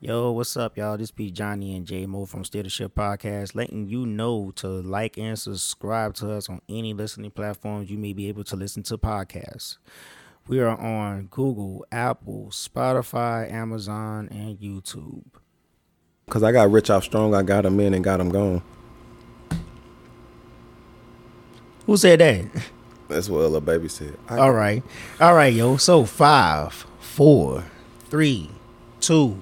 Yo, what's up, y'all? This be Johnny and J Mo from Steer the Ship Podcast, letting you know to like and subscribe to us on any listening platforms you may be able to listen to podcasts. We are on Google, Apple, Spotify, Amazon, and YouTube. Cause I got rich off strong, I got him in and got him gone. Who said that? That's what Lil Baby said. I, All right. All right, yo. So five, four, three, two,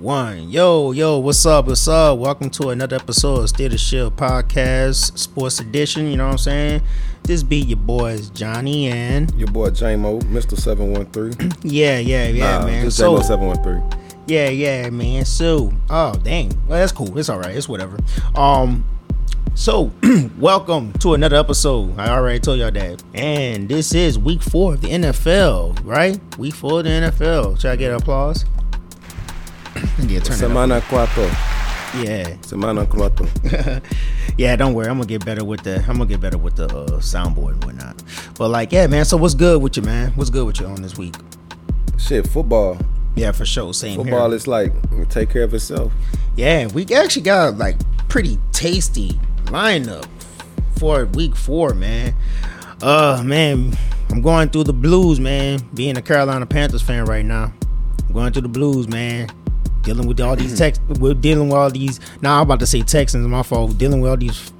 one. Yo, yo, what's up? What's up? Welcome to another episode of Steer the Ship Podcast, Sports Edition. You know what I'm saying? This be your boys Johnny and Your boy J-Mo, Mr. 713. yeah, yeah, yeah, nah, man. just So J-Mo 713. yeah, yeah, man. So, oh dang. Well, that's cool. It's all right. It's whatever. Um, so welcome to another episode. I already told y'all that. And this is week four of the NFL, right? Week four of the NFL. Should I get applause? yeah, turn. Semana cuatro. Yeah, Semana cuatro. yeah. Don't worry, I'm gonna get better with the. I'm gonna get better with the uh, soundboard and whatnot. But like, yeah, man. So what's good with you, man? What's good with you on this week? Shit, football. Yeah, for sure. Same Football here. is like, take care of itself. Yeah, we actually got like pretty tasty lineup for week four, man. Uh man, I'm going through the blues, man. Being a Carolina Panthers fan right now. I'm going through the blues, man. Dealing with all these mm. tex we're dealing with all these now I'm about to say Texans, my fault. Dealing with all these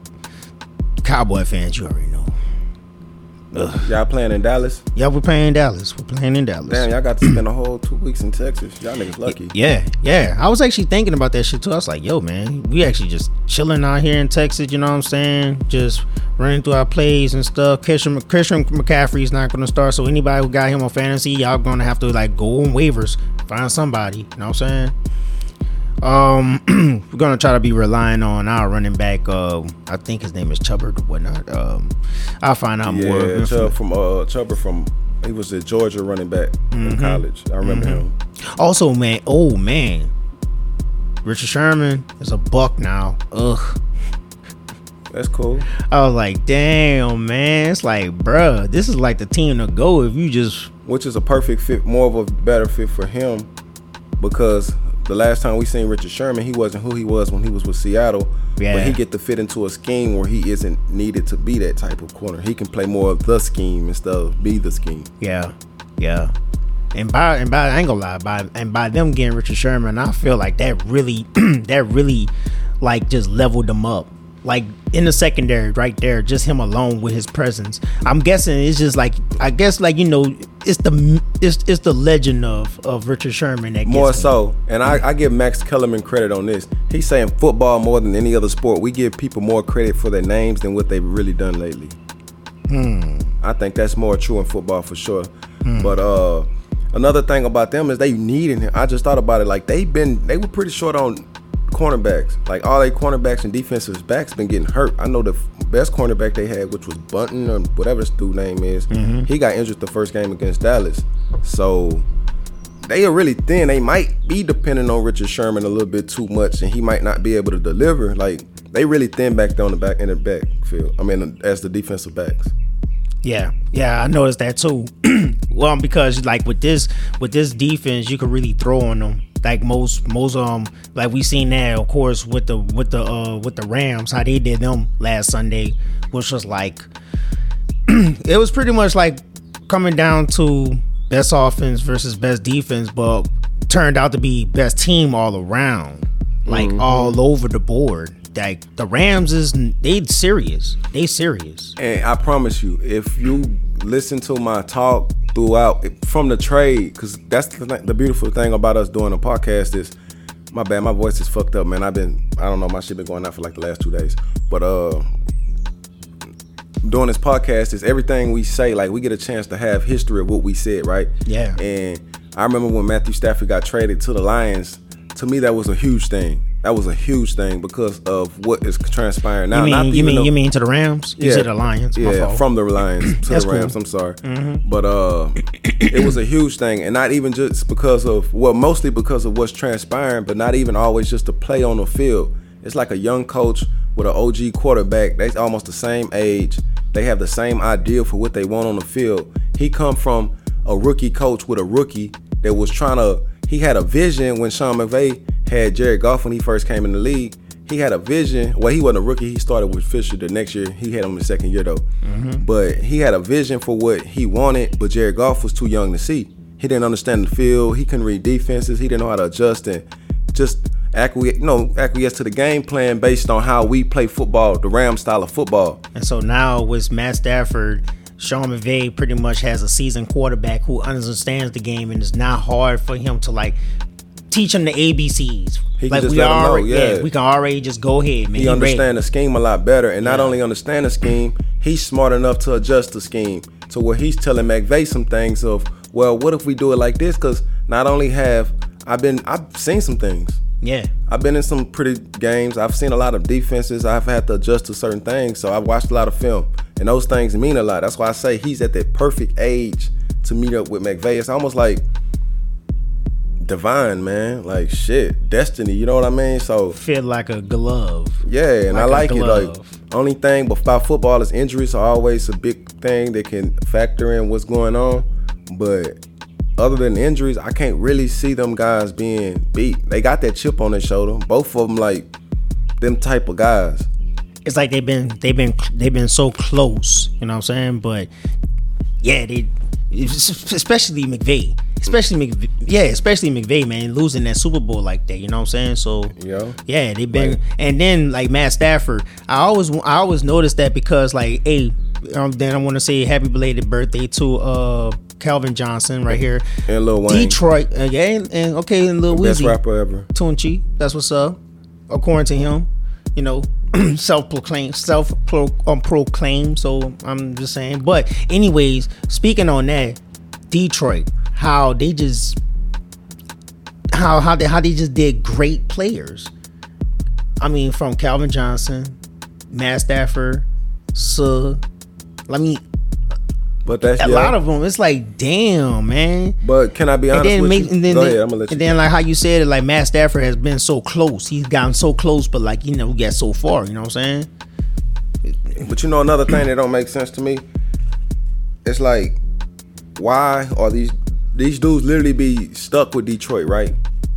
cowboy fans, you already know. Y'all playing in Dallas? Yeah, we're playing in Dallas. We're playing in Dallas. Damn, y'all got to spend a whole two weeks in Texas. Y'all niggas lucky. Yeah, yeah. I was actually thinking about that shit too. I was like, yo, man, we actually just chilling out here in Texas, you know what I'm saying? Just running through our plays and stuff. Christian, Christian McCaffrey's not going to start. So anybody who got him on fantasy, y'all going to have to like go on waivers, find somebody, you know what I'm saying? Um, we're gonna try to be relying on our running back. Uh, I think his name is Chubbard or whatnot. Um, I'll find out more. Yeah, Chubb from, uh, Chubber from, he was a Georgia running back Mm-hmm. in college. I remember him. Also, man, oh man, Richard Sherman is a buck now. Ugh. That's cool. I was like, damn, man. It's like, bruh, this is like the team to go if you just. which is a perfect fit, more of a better fit for him because the last time we seen Richard Sherman, he wasn't who he was when he was with Seattle. Yeah. But he get to fit into a scheme where he isn't needed to be that type of corner. He can play more of the scheme instead of be the scheme. Yeah, yeah. And by and by, I ain't gonna lie. By and by them getting Richard Sherman, I feel like that really, that really, like just leveled them up. Like in the secondary, right there, just him alone with his presence. I'm guessing it's just like I guess like you know it's the it's it's the legend of of Richard Sherman that gets More him. so, and I, I give Max Kellerman credit on this. He's saying football more than any other sport. We give people more credit for their names than what they've really done lately. I think that's more true in football for sure. But uh, another thing about them is they needing him. I just thought about it. Like they've been, they were pretty short on cornerbacks. Like all their cornerbacks and defensive backs been getting hurt. I know the best cornerback they had, which was Bunton or whatever this dude name is, mm-hmm. he got injured the first game against Dallas. So they are really thin. They might be depending on Richard Sherman a little bit too much, and he might not be able to deliver. Like they really thin back there on the back in the backfield. I mean, as the defensive backs. Yeah, yeah, I noticed that too. well, because like with this with this defense, you could really throw on them. Like most most um like we seen that of course with the with the uh with the Rams how they did them last Sunday, which was like it was pretty much like coming down to best offense versus best defense, but turned out to be best team all around, like all over the board. Like the Rams is they serious, they serious. And I promise you, if you listen to my talk throughout from the trade, because that's the, th- the beautiful thing about us doing a podcast is, my bad, my voice is fucked up, man. I've been, I don't know, my shit been going out for like the last two days, but uh, doing this podcast is everything we say. Like we get a chance to have history of what we said, right? Yeah. And I remember when Matthew Stafford got traded to the Lions. To me, that was a huge thing. That was a huge thing because of what is transpiring now. You Not mean you mean though- you mean to the Rams? You said the Lions. Yeah, from the Lions to the cool. Mm-hmm. Rams. I'm sorry, but uh, it was a huge thing, and not even just because of well, mostly because of what's transpiring, but not even always just to play on the field. It's like a young coach with an OG quarterback. They almost the same age. They have the same idea for what they want on the field. He come from a rookie coach with a rookie that was trying to. He had a vision when Sean McVay had Jared Goff when he first came in the league. He had a vision. Well, he wasn't a rookie. He started with Fisher the next year. He had him in the second year though. Mm-hmm. But he had a vision for what he wanted. But Jared Goff was too young to see. He didn't understand the field. He couldn't read defenses. He didn't know how to adjust and just acquiesce, you know, acquiesce to the game plan based on how we play football, the Ram style of football. And so now with Matt Stafford, Sean McVay pretty much has a seasoned quarterback who understands the game, and it's not hard for him to like teach him the ABCs. He can like just we let 'em know, already, yeah. we can already just go ahead, man. He He ready. understand the scheme a lot better, and not only understand the scheme, he's smart enough to adjust the scheme to where he's telling McVay some things of, well, what if we do it like this? Because not only have I've been, I've seen some things. Yeah, I've been in some pretty games. I've seen a lot of defenses. I've had to adjust to certain things. So I've watched a lot of film. And those things mean a lot. That's why I say he's at that perfect age to meet up with McVay. It's almost like divine, man. Like shit. Destiny, you know what I mean? So fit like a glove. yeah, and I Like like it. Like only thing about football is injuries are always a big thing that can factor in what's going on. But other than injuries, I can't really see them guys being beat. They got that chip on their shoulder. Both of them like them type of guys. It's like they've been they've been they've been so close. You know what I'm saying? But yeah, they especially McVay, especially McVay, yeah, especially McVay, man, losing that Super Bowl like that. You know what I'm saying? So Yeah. yeah, they've been, Like- and then like Matt Stafford, I always I always noticed that because like, hey, um, then I want to say happy belated birthday to uh Calvin Johnson right here, And Lil Wayne. Detroit, uh, yeah, and, and okay, and Lil Best Weezy, rapper ever. Tunechi, that's what's up, according to him, you know. self-proclaimed self-proclaimed um, so i'm just saying but anyways speaking on that detroit how they just how how they how they just did great players i mean from calvin johnson matt stafford Sugg. i mean But that's a yeah. lot of them it's like damn man But can I be and honest then with make, you? and then, Go then- ahead. I'm gonna let you. and then like how you said it, like Matt Stafford has been so close. He's gotten so close, but like you know, get so far. You know what I'm saying? But you know another thing that don't make sense to me? It's like why are these these dudes literally be stuck with Detroit, right?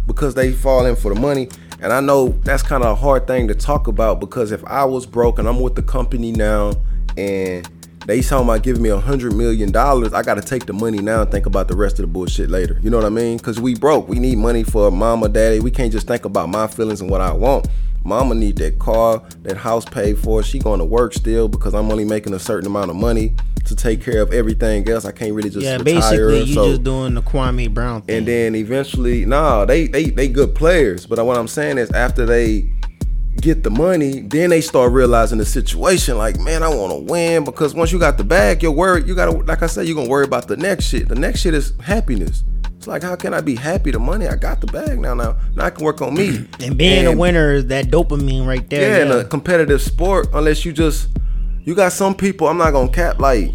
Because they fall in for the money. And I know that's kind of a hard thing to talk about because if I was broke and I'm with the company now and they talking about giving me a hundred million dollars, I gotta take the money now and think about the rest of the bullshit later. You know what I mean? Cause we broke. We need money for mama, daddy. We can't just think about my feelings and what I want. Mama need that car, that house paid for. She going to work still because I'm only making a certain amount of money to take care of everything else. I can't really just Yeah, retire. basically you so- just doing the Kwame Brown thing. and then eventually, nah, they they they good players. But what I'm saying is, after they get the money, then they start realizing the situation. Like, man, I want to win because once you got the bag, you're worried. You gotta, like I said, you're gonna worry about the next shit. The next shit is happiness. It's like, how can I be happy? The money, I got the bag now. Now, now I can work on me. and being a winner is that dopamine right there. yeah, there. in a competitive sport, unless you just you got some people. I'm not gonna cap like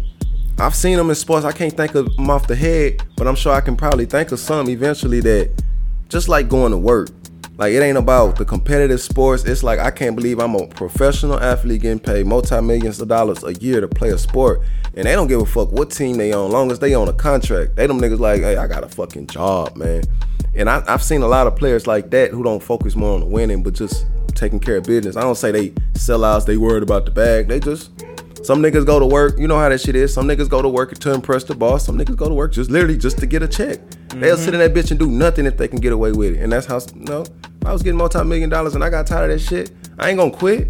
I've seen them in sports. I can't think of them off the head, but I'm sure I can probably think of some eventually that just like going to work. Like it ain't about the competitive sports. It's like I can't believe I'm a professional athlete getting paid multi millions of dollars a year to play a sport, and they don't give a fuck what team they on, long as they on a contract. They them niggas like, hey, I got a fucking job, man. And I, I've seen a lot of players like that who don't focus more on winning, but just taking care of business. I don't say they sellouts. They worried about the bag. They just some niggas go to work. You know how that shit is. Some niggas go to work to impress the boss. Some niggas go to work just literally just to get a check. They'll sit in that bitch and do nothing if they can get away with it. And that's how you know. I was getting multi million dollars and I got tired of that shit, I ain't gonna quit.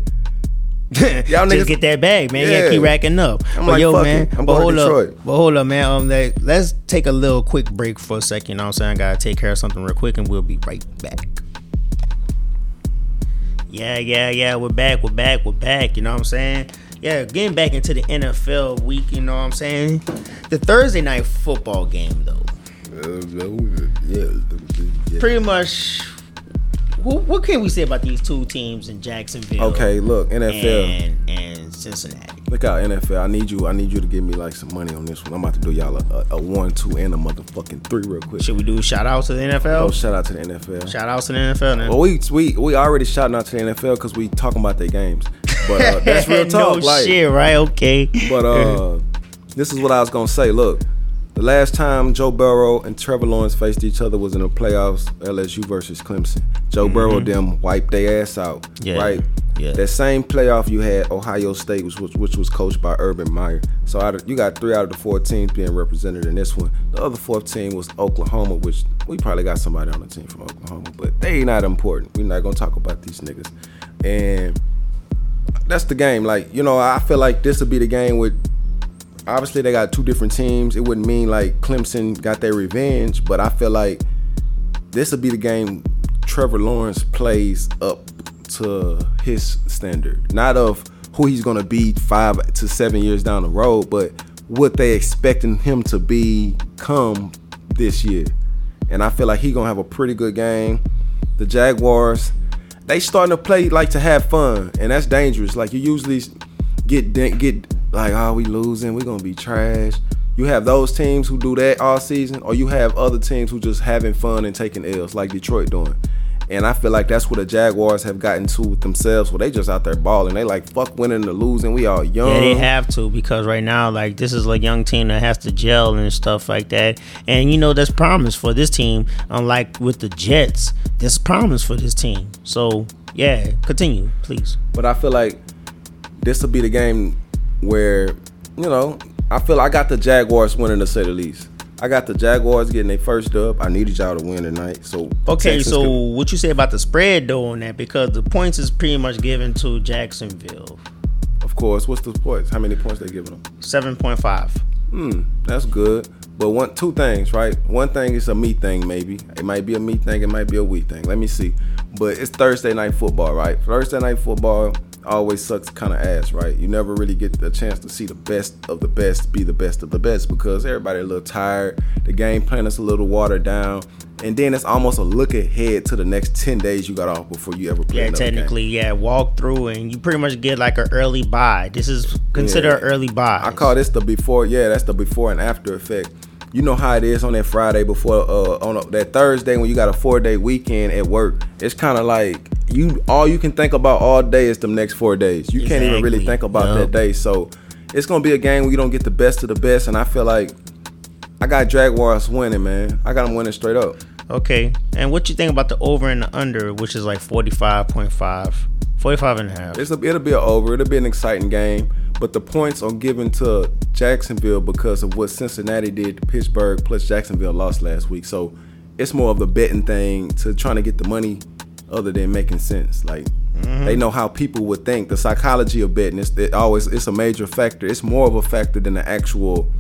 Y'all niggas- just get that bag, man. Yeah, Yeah. keep racking up. I'm but like, yo, man, it. I'm but going hold to up, Detroit. but hold up, man. Um, like, let's take a little quick break for a second. You know what I'm saying? I gotta take care of something real quick, and we'll be right back. Yeah, yeah, yeah. We're back. We're back. We're back. You know what I'm saying? Yeah, getting back into the NFL week. You know what I'm saying? The Thursday night football game, though. Yeah. Pretty much. What, what can we say about these two teams in Jacksonville? Okay, look, NFL. And and Cincinnati. Look out, NFL. I need you. I need you to give me like some money on this one. I'm about to do y'all a, a, a one, two, and a motherfucking three real quick. Should we do shout outs to the NFL? Oh, shout out to the NFL. Shout outs to the NFL. Then. Well, we we we already shouting out to the NFL because we talking about their games. But uh, that's real talk. no like, shit, right? Okay. But uh, this is what I was gonna say. Look, The last time Joe Burrow and Trevor Lawrence faced each other was in the playoffs, LSU versus Clemson. Joe Burrow them wiped their ass out. Yeah. Right. Yeah. That same playoff you had Ohio State, which was which was coached by Urban Meyer. So out of, you got three out of the four teams being represented in this one. The other fourth team was Oklahoma, which we probably got somebody on the team from Oklahoma, but they not important. We're not gonna talk about these niggas. And that's the game. Like you know, I feel like this would be the game with. Obviously, they got two different teams. It wouldn't mean like Clemson got their revenge, but I feel like this would be the game Trevor Lawrence plays up to his standard. Not of who he's gonna be five to seven years down the road, but what they expecting him to become this year. And I feel like he gonna have a pretty good game. The Jaguars, they starting to play like to have fun, and that's dangerous. Like you usually get get like, oh, we losing, we gonna be trash. You have those teams who do that all season, or you have other teams who just having fun and taking L's, like Detroit doing. And I feel like that's what the Jaguars have gotten to with themselves, where they just out there balling. They like fuck winning or losing. We all young. Yeah, they have to because right now, like this is a young team that has to gel and stuff like that. And you know, there's promise for this team. Unlike with the Jets, there's promise for this team. So yeah, continue, please. But I feel like this will be the game where, you know, I feel I got the Jaguars winning to say the least. I got the Jaguars getting their first dub. I needed y'all to win tonight. So Okay, Texans so can- what you say about the spread though on that? Because the points is pretty much given to Jacksonville, of course, what's the points? How many points they giving them? seven point five. Hmm, that's good. But one, two things, right? One thing is a me thing, maybe. It might be a me thing. It might be a we thing. Let me see. But it's Thursday night football, right? Thursday night football always sucks kind of ass, right? You never really get the chance to see the best of the best be the best of the best because everybody a little tired. The game plan is a little watered down. And then it's almost a look ahead to the next 10 days you got off before you ever play Yeah, another game. technically, yeah, walk through and you pretty much get like an early bye. This is considered Yeah. an early bye. I call this the before. Yeah, that's the before and after effect. You know how it is on that Friday before, uh, on a, that Thursday when you got a four day weekend at work. It's kind of like you all you can think about all day is the next four days. You can't even really think about Yup. that day. So it's gonna be a game where you don't get the best of the best, and I feel like I got Jaguars winning, man. I got them winning straight up. Okay. And what you think about the over and the under, which is like 45.5, 45 and a half? It's a, it'll be a over. It'll be an exciting game. But the points are given to Jacksonville because of what Cincinnati did to Pittsburgh. Plus Jacksonville lost last week, so it's more of a betting thing to trying to get the money, other than making sense. Like mm-hmm. they know how people would think. The psychology of betting. It's it always it's a major factor. It's more of a factor than the actual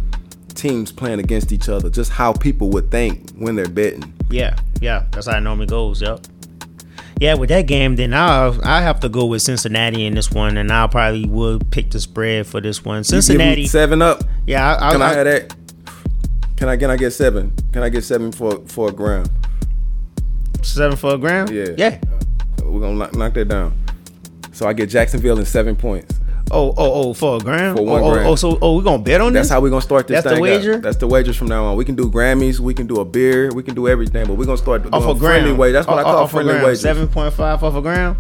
teams playing against each other. Just how people would think when they're betting. Yeah, yeah, that's how it normally goes. Yep. Yeah, with that game, then I'll I have to go with Cincinnati in this one, and I'll probably will pick the spread for this one. You give me Cincinnati. seven up. Yeah, I, I, Can I, I- have that? Can I can I get seven? Can I get seven for for a gram? seven for a grand. Yeah. Yeah. We're gonna knock, knock that down. So I get Jacksonville in seven points. Oh, oh, oh, for a grand. For one oh, oh, grand. oh, so oh, we're gonna bet on That's this? That's how we're gonna start this. That's the out. wager? That's the wagers from now on. We can do Grammys, we can do a beer, we can do everything, but we're gonna start doing off a friendly gram. wage. That's what I Oh, call off a friendly gram. wages. Seven point five off a gram.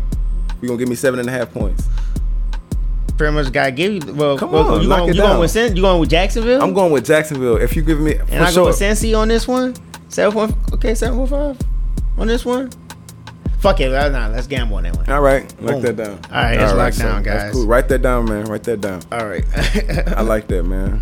You're gonna give me seven and a half points. Pretty much gotta give you. Well, Come well, on, you going you going with you going with Jacksonville? I'm going with Jacksonville. If you give me and I sure. go with Cincy on this one. Seven point. Okay, seven point five on this one. Fuck it, nah, let's gamble on that one. All right, lock Boom. that down. All right, it's locked down, that's guys. cool. Write that down, man. Write that down. All right, I like that, man.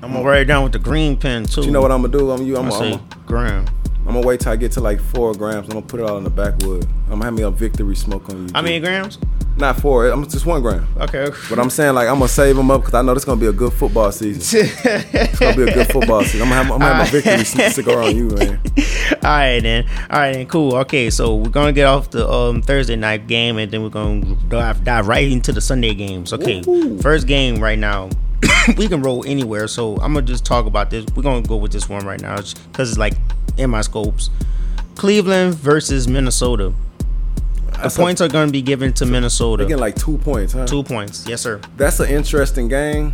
I'm gonna write it down with the green pen too. You know what I'm gonna do? I'm you. I'm, I'm I'm, gonna I'm, say gram. I'm gonna wait till I get to like four grams. I'm gonna put it all in the backwood. I'm gonna have me a victory smoke on you. How too. many grams? Not four. I'm just one gram. Okay. But I'm saying like I'm gonna save them up because I know this gonna be a good football season. It's gonna be a good football season. I'm gonna have, I'm gonna have my victory cigar on you, man. All right then. All right then. Cool. Okay, so we're gonna get off the um, Thursday night game, and then we're gonna dive, dive right into the Sunday games. Okay. Woohoo. First game right now. we can roll anywhere, so I'm gonna just talk about this. We're gonna go with this one right now because it's like in my scopes. Cleveland versus Minnesota. The That's a- points are gonna be given to Minnesota. getting like two points, huh? Two points. Yes, sir. That's an interesting game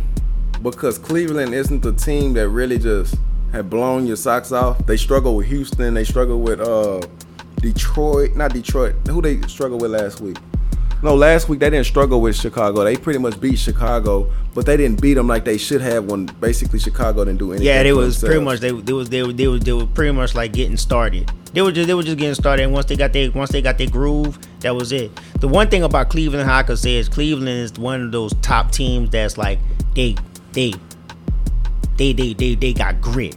because Cleveland isn't the team that really just had blown your socks off. They struggle with Houston. They struggle with uh Detroit. Not Detroit. Who they struggled with last week? No, last week they didn't struggle with Chicago. They pretty much beat Chicago, but they didn't beat them like they should have when basically Chicago didn't do anything. Yeah, they for was pretty much they, they was they were they were they were pretty much like getting started. They were just they were just getting started. And once they got their once they got their groove, that was it. The one thing about Cleveland, how I could say is Cleveland is one of those top teams that's like they they they they they, they got grit.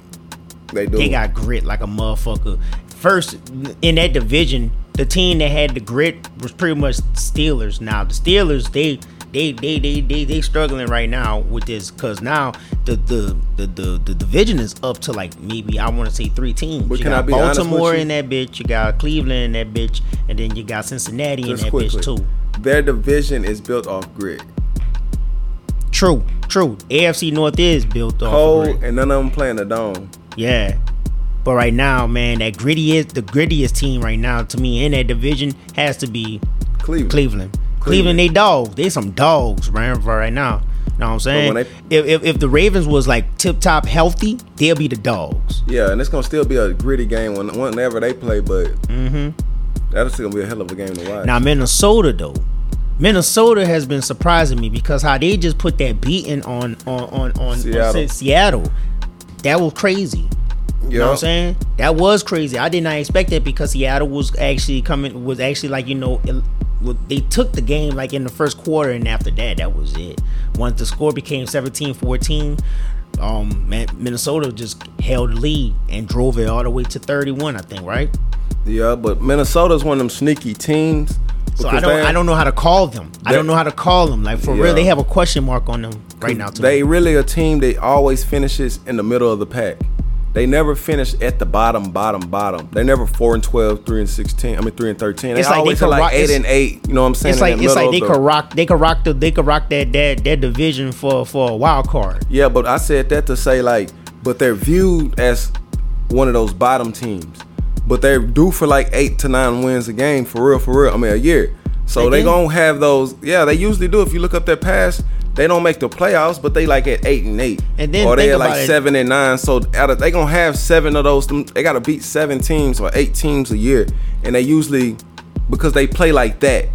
They do. They got grit like a motherfucker. First in that division, the team that had the grit was pretty much Steelers. Now the Steelers, they they they they they, they struggling right now with this because now the the, the the the division is up to like maybe I want to say three teams. But you can I got be honest with Baltimore in that bitch, you got Cleveland in that bitch, and then you got Cincinnati in that quickly, bitch too. their division is built off grit. True, true. AFC North is built off. of Cold, grit. and none of them playing the dome. Yeah. But right now, man, that grittiest, the grittiest team right now to me in that division has to be Cleveland. Cleveland. Cleveland, they dogs. They some dogs, man, for right now. You know what I'm saying? when if, if if the Ravens was like tip top healthy, they'll be the dogs. Yeah, and it's gonna still be a gritty game when, whenever they play, but Mm-hmm. that's still gonna be a hell of a game to watch. Now Minnesota though, Minnesota has been surprising me because how they just put that beating on on on on Seattle. on Seattle. That was crazy. You know what I'm saying? That was crazy. I did not expect that because Seattle was actually coming was actually like you know it- they took the game like in the first quarter and after that that was it. Once the score became 17-14, um Minnesota just held the lead and drove it all the way to 31, I think, right? Yeah, but Minnesota's one of them sneaky teams. So I don't they- I don't know how to call them. I don't know how to call them. Like for Yeah. real, they have a question mark on them right now. They me. really a team that always finishes in the middle of the pack. They never finish at the bottom, bottom, bottom. They never four and 12, 3 and sixteen. I mean three and thirteen. They It's like they always could like rock- eight and eight. You know what I'm saying? It's like it's like they the- could rock they could rock the they could rock that that that division for for a wild card. Yeah, but I said that to say like, but they're viewed as one of those bottom teams. But they're due for like eight to nine wins a game for real, for real. I mean a year. So They they, gonna have those. Yeah, they usually do. If you look up their past, they don't make the playoffs, but they like at eight and eight. And then or they at about like it. seven and nine. So out of, they gonna have seven of those. They gotta beat seven teams or eight teams a year, and they usually because they play like that.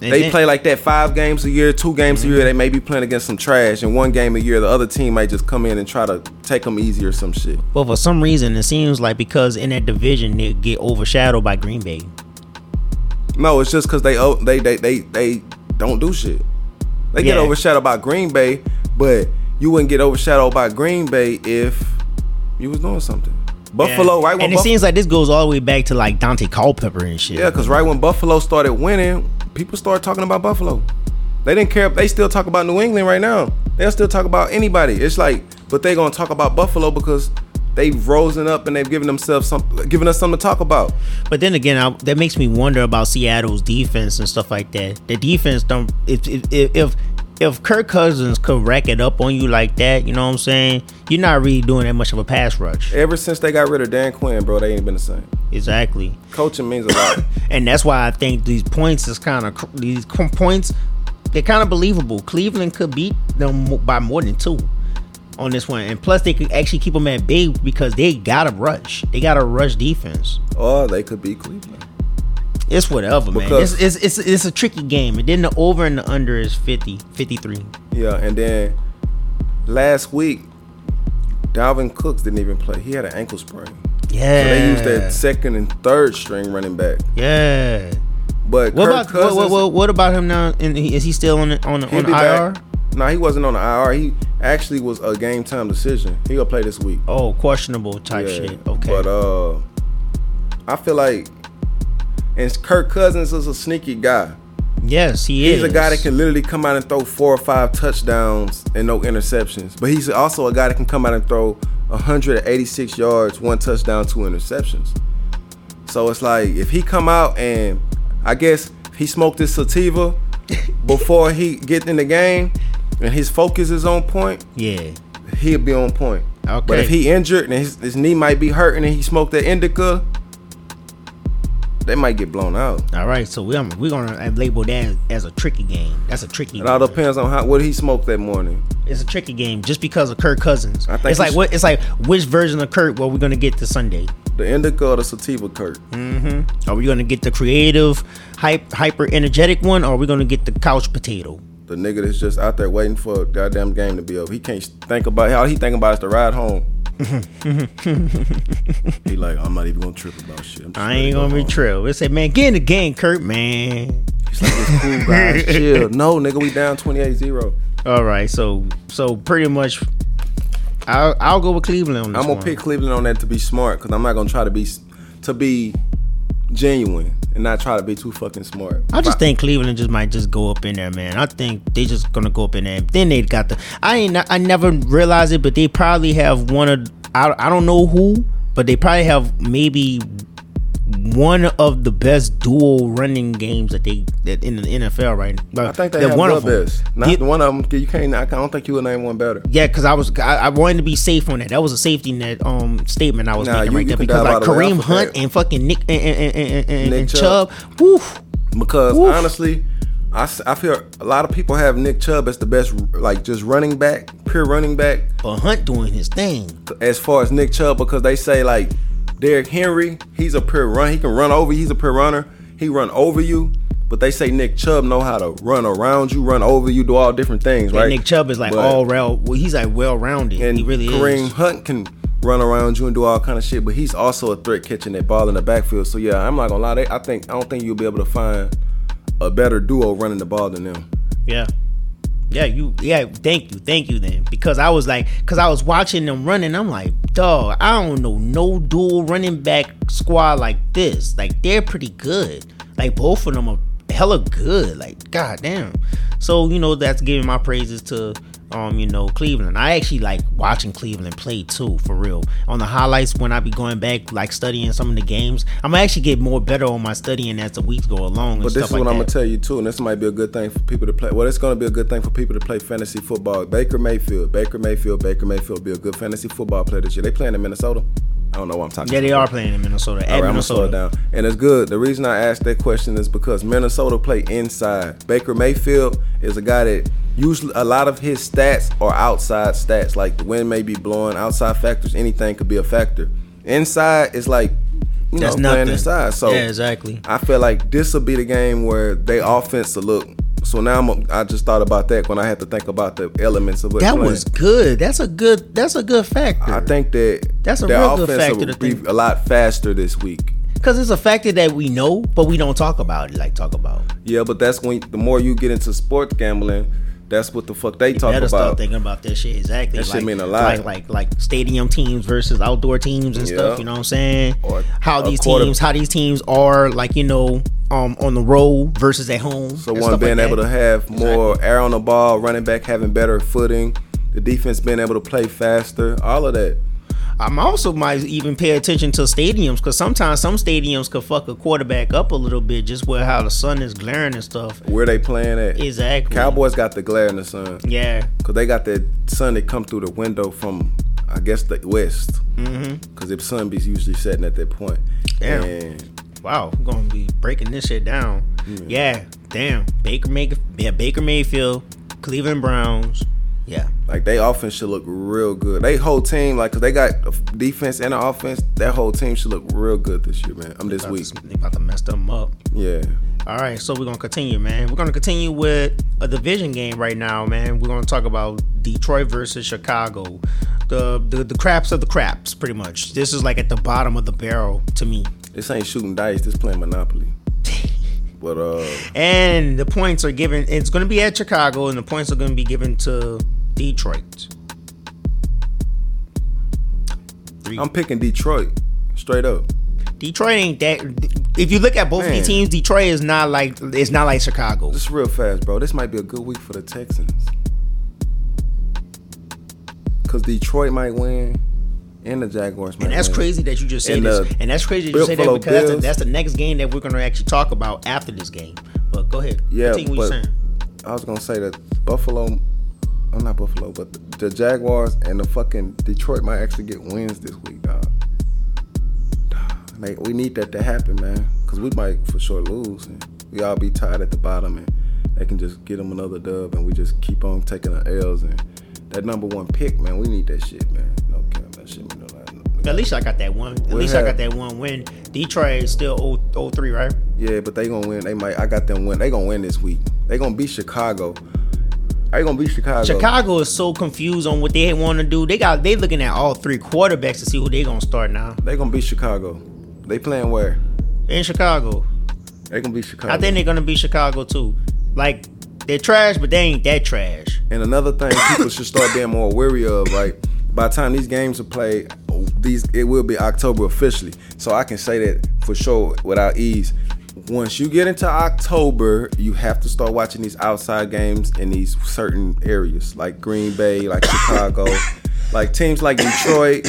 And They then- play like that five games a year, two games a year. Mm-hmm. They may be playing against some trash, and one game a year, the other team might just come in and try to take them easy or some shit. But for some reason, it seems like because in that division they get overshadowed by Green Bay. No, it's just because they oh, they they they they don't do shit. They get overshadowed by Green Bay, but you wouldn't get overshadowed by Green Bay if you was doing something. Buffalo, Yeah. right? When And it Buff- seems like this goes all the way back to like Dante Culpepper and shit. yeah, because right when Buffalo started winning, people started talking about Buffalo. They didn't care. If they still talk about New England right now. They'll still talk about anybody. It's like, but they gonna talk about Buffalo because they've risen up and they've given themselves some, giving us something to talk about. But then again, I, that makes me wonder about Seattle's defense and stuff like that. The defense don't if if if if Kirk Cousins could rack it up on you like that, you know what I'm saying? You're not really doing that much of a pass rush. Ever since they got rid of Dan Quinn, bro, they ain't been the same. Exactly. Coaching means a lot. And that's why I think these points is kind of these points they're kind of believable. Cleveland could beat them by more than two on this one, and plus they could actually keep them at bay because they got to rush. They got to rush defense. or they could be Cleveland. It's whatever, man. It's, it's, it's, it's a tricky game. And then the over and the under is 50, 53. Yeah, and then last week, Dalvin Cooks didn't even play. He had an ankle sprain. Yeah. So they used that second and third string running back. Yeah. But What Kirk about Cousins, what, what, what, what about him now? And is he still on the, on the, on the IR? back. No, he wasn't on the IR. He actually was a game time decision. He'll play this week. Oh, questionable type Yeah, shit. Okay. But uh, I feel like, and Kirk Cousins is a sneaky guy. yes, he is. He's a guy that can literally come out and throw four or five touchdowns and no interceptions. But he's also a guy that can come out and throw 186 yards, one touchdown, two interceptions. So it's like if he come out and I guess he smoked his sativa before he get in the game and his focus is on point, Yeah. he'll be on point. Okay. But if he injured and his, his knee might be hurting and he smoked that indica, they might get blown out. All right, so we're we're gonna label that as a tricky game. That's a tricky. Game. It all game. depends on how what he smoked that morning. It's a tricky game just because of Kirk Cousins. I think It's like what? It's like which version of Kirk? What we're gonna get to Sunday? The indica or the sativa, Kurt? Mm-hmm. Are we gonna get the creative, hype, hyper energetic one, or are we gonna get the couch potato? The nigga that's just out there waiting for a goddamn game to be over. He can't think about how he thinking about is the ride home. he like, I'm not even gonna trip about shit. I ain't to gonna be home." trill. They say, man, get in the game, Kurt, man. He's like, it's cool, guys. Chill. No, nigga, we down 28-0. All right, so so pretty much, I'll I'll go with Cleveland on this I'm gonna one. pick Cleveland on that to be smart, cause I'm not gonna try to be to be genuine and not try to be too fucking smart. I just think Cleveland just might just go up in there, man. I think they just gonna go up in there. Then they got the. I ain't. I never realized it, but they probably have one of. I I don't know who, but they probably have maybe one of the best dual running games that they that in the NFL right now. I think they They're have one the of them. best. Not Yeah. one of them. You can't. I don't think you would name one better. Yeah, because I was I, I wanted to be safe on that. That was a safety net um statement I was Nah, making you- right you there because like out of the way. I Kareem. Hunt and fucking Nick and, and, and, and, Nick and Chubb. Chubb, woof. Because Woof. honestly, I feel a lot of people have Nick Chubb as the best, like just running back, pure running back. But Hunt doing his thing. As far as Nick Chubb, because they say like Derrick Henry, he's a pure run. He can run over. He's a pure runner. He run over you. But they say Nick Chubb know how to run around you, run over you, do all different things, And right? Nick Chubb is like But- all round. Well, he's like well rounded. And He really Kareem is. Hunt can run around you and do all kind of shit, but he's also a threat catching that ball in the backfield. So yeah, I'm not gonna lie. They, I think I don't think you'll be able to find a better duo running the ball than them. Yeah. Yeah, you yeah, thank you, thank you then. Because I was like, because I was watching them running, I'm like, dog, I don't know no dual running back squad like this. Like they're pretty good. Like both of them are hella good. Like, goddamn. So, you know, that's giving my praises to um, you know, Cleveland. I actually like watching Cleveland play too, for real. On the highlights when I be going back, like studying some of the games, I'm gonna actually get more better on my studying as the weeks go along. And But this is what I'm gonna tell you too, and this might be a good thing for people to play. Well, it's gonna be a good thing for people to play fantasy football. Baker Mayfield, Baker Mayfield, Baker Mayfield be a good fantasy football player this year. They playing in Minnesota. I don't know what I'm talking. Yeah, they about. are playing in Minnesota. At All right, I'm gonna slow Minnesota. it down. And it's good. The reason I asked that question is because Minnesota play inside. Baker Mayfield is a guy that usually a lot of his stats are outside stats. Like the wind may be blowing, outside factors, anything could be a factor. Inside is like you That's know playing inside. So yeah, exactly. I feel like this will be the game where they offense will look. So now I'm, I just thought about that when I had to think about the elements of it. That playing. was good. That's a good. That's a good factor. I think that That's a their real good offense factor will to be a lot faster this week. because it's a factor that we know, but we don't talk about it. Like talk about. Yeah, but that's when the more you get into sports gambling, that's what the fuck they talk Better start about. thinking about that shit. Exactly. That like, shit mean a lot. Like like like stadium teams versus outdoor teams and Yeah. stuff. You know what I'm saying? Or how these quarter- teams, how these teams are like you know um on the road versus at home. So one being like able that. to have more air on the ball, running back having better footing, the defense being able to play faster, all of that. I'm also might even pay attention to stadiums because sometimes some stadiums could fuck a quarterback up a little bit just where how the sun is glaring and stuff. Where they playing at? Exactly. Cowboys got the glare in the sun Yeah. because they got that sun that come through the window from, I guess, the west. Mm-hmm. Because the sun be usually setting at that point. Damn. And Wow, we're gonna be breaking this shit down. Yeah, damn. Baker May yeah, Baker Mayfield, Cleveland Browns. Yeah. Like they offense should look real good. They whole team, like, cause they got defense and an offense. That whole team should look real good this year, man. I'm this week. to- They about to mess them up. Yeah. All right, so we're gonna continue, man. We're gonna continue with a division game right now, man. We're gonna talk about Detroit versus Chicago. The the, the craps of the craps, pretty much. This is like at the bottom of the barrel to me. This ain't shooting dice. This playing Monopoly. But uh, And the points are given. It's going to be at Chicago, and the points are going to be given to Detroit. Three. I'm picking Detroit straight up. Detroit ain't that. If you look at both of Man. these teams, Detroit is not like it's not like Chicago. Just real fast, bro. This might be a good week for the Texans. Cause Detroit might win, and the Jaguars might. And that's crazy that you just say And this. the And that's crazy that you say that because that's the, that's the next game that we're going to actually talk about after this game. But go ahead. Yeah, but saying. I was gonna say that Buffalo, oh not Buffalo, but the, the Jaguars and the fucking Detroit might actually get wins this week, dog. Like we need that to happen, man, because we might for sure lose, and we all be tied at the bottom, and they can just get them another dub, and we just keep on taking the L's, and that number one pick, man, we need that shit, man. No cap, that shit mean a lot. At least I got that one. At We'll least I got that one win. Detroit is still 0 3, right? Yeah, but they gonna win. They might. I got them win. They gonna win this week. They gonna beat Chicago. Are they gonna beat Chicago. Chicago is so confused on what they want to do. They got they looking at all three quarterbacks to see who they gonna start now. They gonna beat Chicago. They playing where? In Chicago, They gonna beat Chicago. I think they're gonna be Chicago too. Like they're trash, but they ain't that trash. And another thing people should start being more wary of, like by the time these games are played, these it will be October officially. So I can say that for sure without ease. Once you get into October, you have to start watching these outside games in these certain areas, like Green Bay, like Chicago, like teams like Detroit,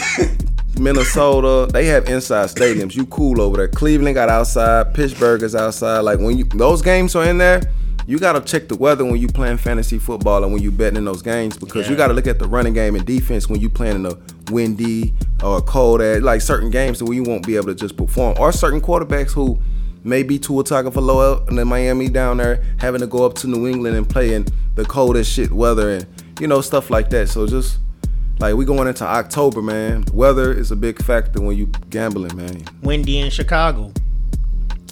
Minnesota. They have inside stadiums. You cool over there. Cleveland got outside. Pittsburgh is outside. Like when you those games are in there, you gotta check the weather when you playing fantasy football and when you betting in those games because you gotta look at the running game and defense when you playing in a windy or cold air, like certain games where you won't be able to just perform, or certain quarterbacks who may be Tua Tagovailoa and then Miami down there having to go up to New England and play in the coldest shit weather and you know stuff like that. So just like we going into October, man. Weather is a big factor when you gambling, man. Windy in Chicago.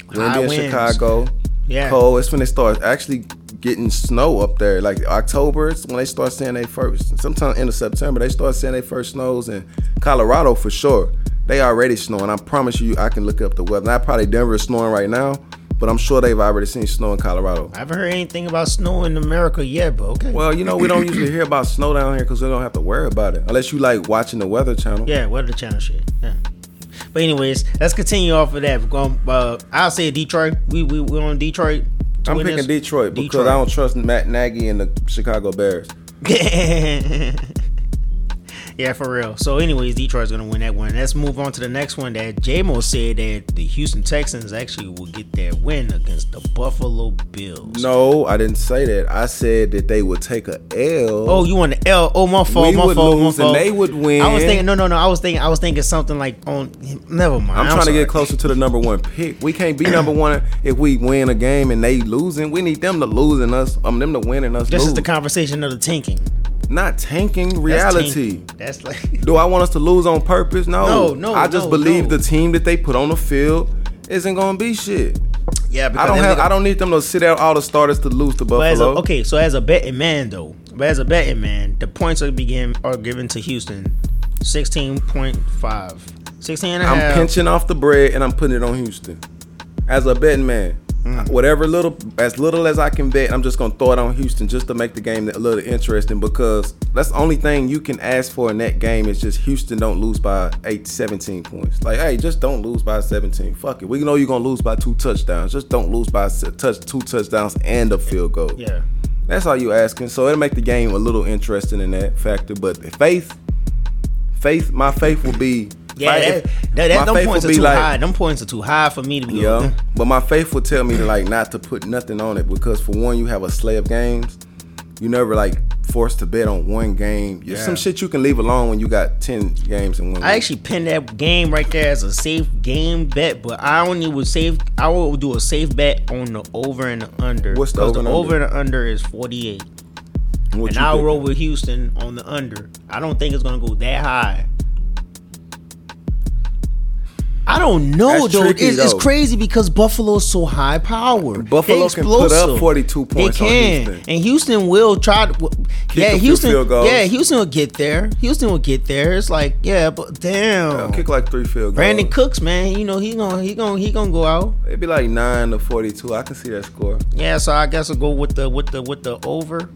Windy High in winds. Chicago. Yeah. Cold. It's when they start actually getting snow up there. Like October, it's when they start seeing their first. Sometimes end of September, they start seeing their first snows in Colorado for sure. They already snowing. I promise you, I can look up the weather. Not probably Denver is snowing right now, but I'm sure they've already seen snow in Colorado. I haven't heard anything about snow in America yet, but okay. Well, you know, we don't usually hear about snow down here because we don't have to worry about it. Unless you like watching the Weather Channel. Yeah, Weather Channel shit. Yeah. But anyways, let's continue off of that. We're going, uh, I'll say Detroit. We we we on Detroit. I'm picking this. Detroit because I don't trust Matt Nagy and the Chicago Bears. yeah, for real. So, anyways, Detroit's gonna win that one. Let's move on to the next one. That JMO said that the Houston Texans actually will get their win against the Buffalo Bills. No, I didn't say that. I said that they would take a L. Oh, you want an L? Oh, my fault. we my would fault. my lose and they would win. I was thinking. No, no, no. I was thinking. I was thinking something like on. Never mind. I'm, trying to get closer to the number one pick. We can't be number one if we win a game and they losing. We need them to lose and us, um, them to winning us This lose. is the conversation of the tanking. Not tanking That's reality. tanking. That's like. Do I want us to lose on purpose? No. No, no, I just no, believe no. the team that they put on the field isn't gonna be shit. Yeah, I don't have. I don't need them to sit out all the starters to lose to But as a, Buffalo. okay, so as a betting man though, but as a betting man, the points are begin are given to Houston, 16.5. 16 and a I'm half. pinching off the bread and I'm putting it on Houston. As a betting man, Mm. whatever little, as little as I can bet, I'm just gonna throw it on Houston just to make the game a little interesting because that's the only thing you can ask for in that game is just Houston don't lose by eight, 17 points. Like, hey, just don't lose by 17. Fuck it. We know you're gonna lose by two touchdowns. Just don't lose by touch two touchdowns and a field goal. Yeah. That's all you asking. So it'll make the game a little interesting in that factor. But faith, faith, my faith will be. Yeah, if- that, that, that, them points are too like- high. Them points are too high for me to be Yeah, but my faith will tell me to like not to put nothing on it because for one, you have a slate of games. You never like forced to bet on one game. Yeah. some shit you can leave alone when you got ten games in one. I week. actually pinned that game right there as a safe game bet, but I only would save. I will do a safe bet on the over and the under. What's the over and over under? and the under is 48. And I'll roll with Houston on the under. I don't think it's gonna go that high. I don't know That's though. tricky, It's, it's crazy because Buffalo's so high powered. Buffalo can put up 42 points They on can, Houston. and Houston will try to. yeah, a few Houston. Yeah, Houston will get there. Houston will get there. It's like yeah, but damn. I'll kick like three field goals. Brandin Cooks, man, you know he gonna he gonna he gonna go out. It'd be like nine to forty-two. I can see that score. Yeah, so I guess I'll go with the with the with the over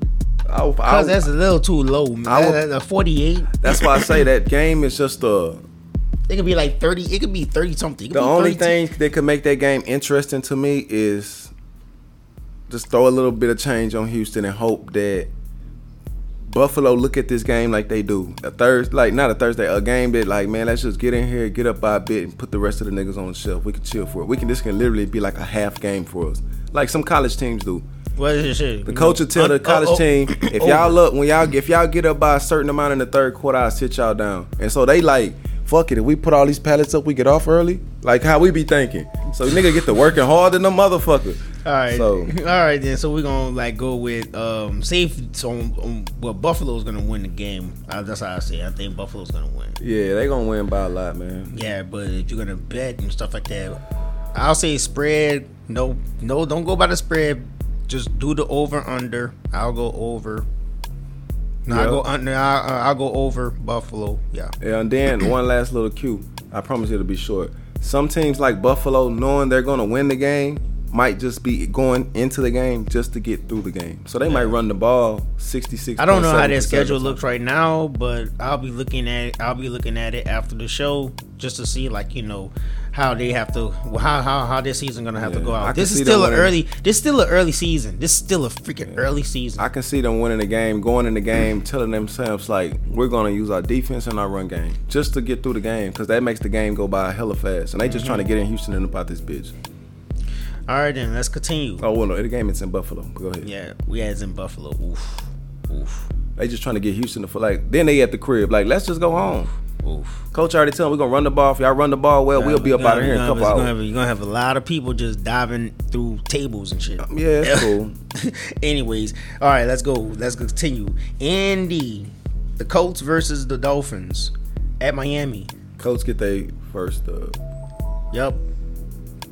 because that's a little too low, man. I would- That- that- forty eight. that's why I say that game is just a. It could be like thirty. It could be thirty something. The be only 32. thing that could make that game interesting to me is just throw a little bit of change on Houston and hope that Buffalo look at this game like they do. A Thursday, like not a Thursday, a game that like, man, let's just get in here, get up by a bit, and put the rest of the niggas on the shelf. We can chill for it. We can. This can literally be like a half game for us, like some college teams do. What is shit? The coach will tell uh, the Un- college oh, oh, team if oh. y'all look when y'all if y'all get up by a certain amount in the third quarter, I'll sit y'all down. And so they like, fuck it, if we put all these pallets up, we get off early. Like how we be thinking. So nigga get to working harder than a motherfucker. All right. So- all right then. So we're gonna like go with um safe on, on well Buffalo's gonna win the game. Uh, that's how I say. it. I think Buffalo's gonna win. Yeah, they gonna win by a lot, man. Yeah, but if you're gonna bet and stuff like that, I'll say spread. No, no, don't go by the spread. Just do the over under. I'll go over. No, I go under. I, uh, I'll go over Buffalo. Yeah. Yeah, and then one last little cue. I promise you it'll be short. Some teams like Buffalo, knowing they're gonna win the game, might just be going into the game just to get through the game. So they might run the ball 66. I don't know how their schedule looks right now, but I'll be looking at it. I'll be looking at it after the show just to see, like you know, how they have to how how how this season gonna have to go out. This is still an early. This is still an early season. This is still a freaking early season. I can see them winning the game, going in the game, telling themselves like, we're gonna use our defense and our run game just to get through the game, because that makes the game go by hella fast. And they just trying to get in Houston and about this bitch. All right, then let's continue. Oh well, no, the game is in Buffalo. Go ahead. Yeah, we as in Buffalo. Oof, oof, They just trying to get Houston to for like. Then they at the crib like, let's just go home. Oof. Coach already told them we're gonna run the ball. If y'all run the ball well, we'll be up out of here in a couple you're gonna, hours. have, you're gonna have a lot of people just diving through tables and shit. Yeah, it's cool. Anyways, all right, let's go. Let's continue. Indy, the Colts versus the Dolphins at Miami. Colts get they first. Uh, Yep.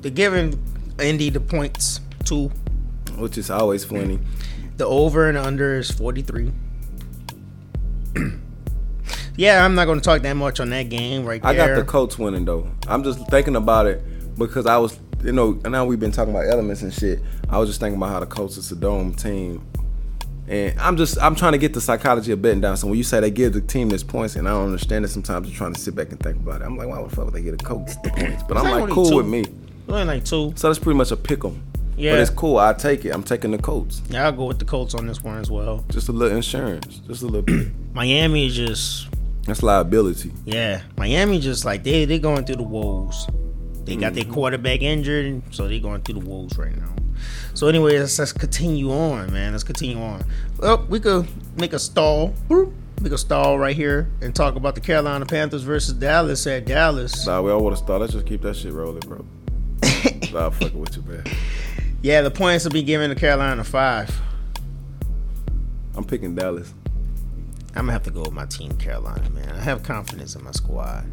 They're giving Indy the points two. which is always funny. The over and under is 43. yeah, I'm not going to talk that much on that game right there. I got the Colts winning though. I'm just thinking about it because I was, you know, and now we've been talking about elements and shit. I was just thinking about how the Colts is a dome team, and I'm just I'm trying to get the psychology of betting down. So when you say they give the team this points, and I don't understand it, sometimes I'm trying to sit back and think about it. I'm like, why the fuck would they get the Colts the points? But I'm like, cool two. with me. Only like two. So that's pretty much a pick 'em. Yeah. But it's cool. I take it. I'm taking the Colts. Yeah, I'll go with the Colts on this one as well. Just a little insurance. Just a little bit. Miami is just That's liability. Yeah, Miami just like they they going through the woes. They got their mm-hmm. quarterback injured, so they going through the woes right now. So anyway, let's, let's continue on, man. Let's continue on. Well, we could make a stall. Make a stall right here and talk about the Carolina Panthers versus Dallas at Dallas. Nah, we all want to start. Let's just keep that shit rolling, bro. nah, I'm fucking with you, man. Yeah, the points will be given to Carolina five. I'm picking Dallas. I'm gonna have to go with my team, Carolina, man. I have confidence in my squad.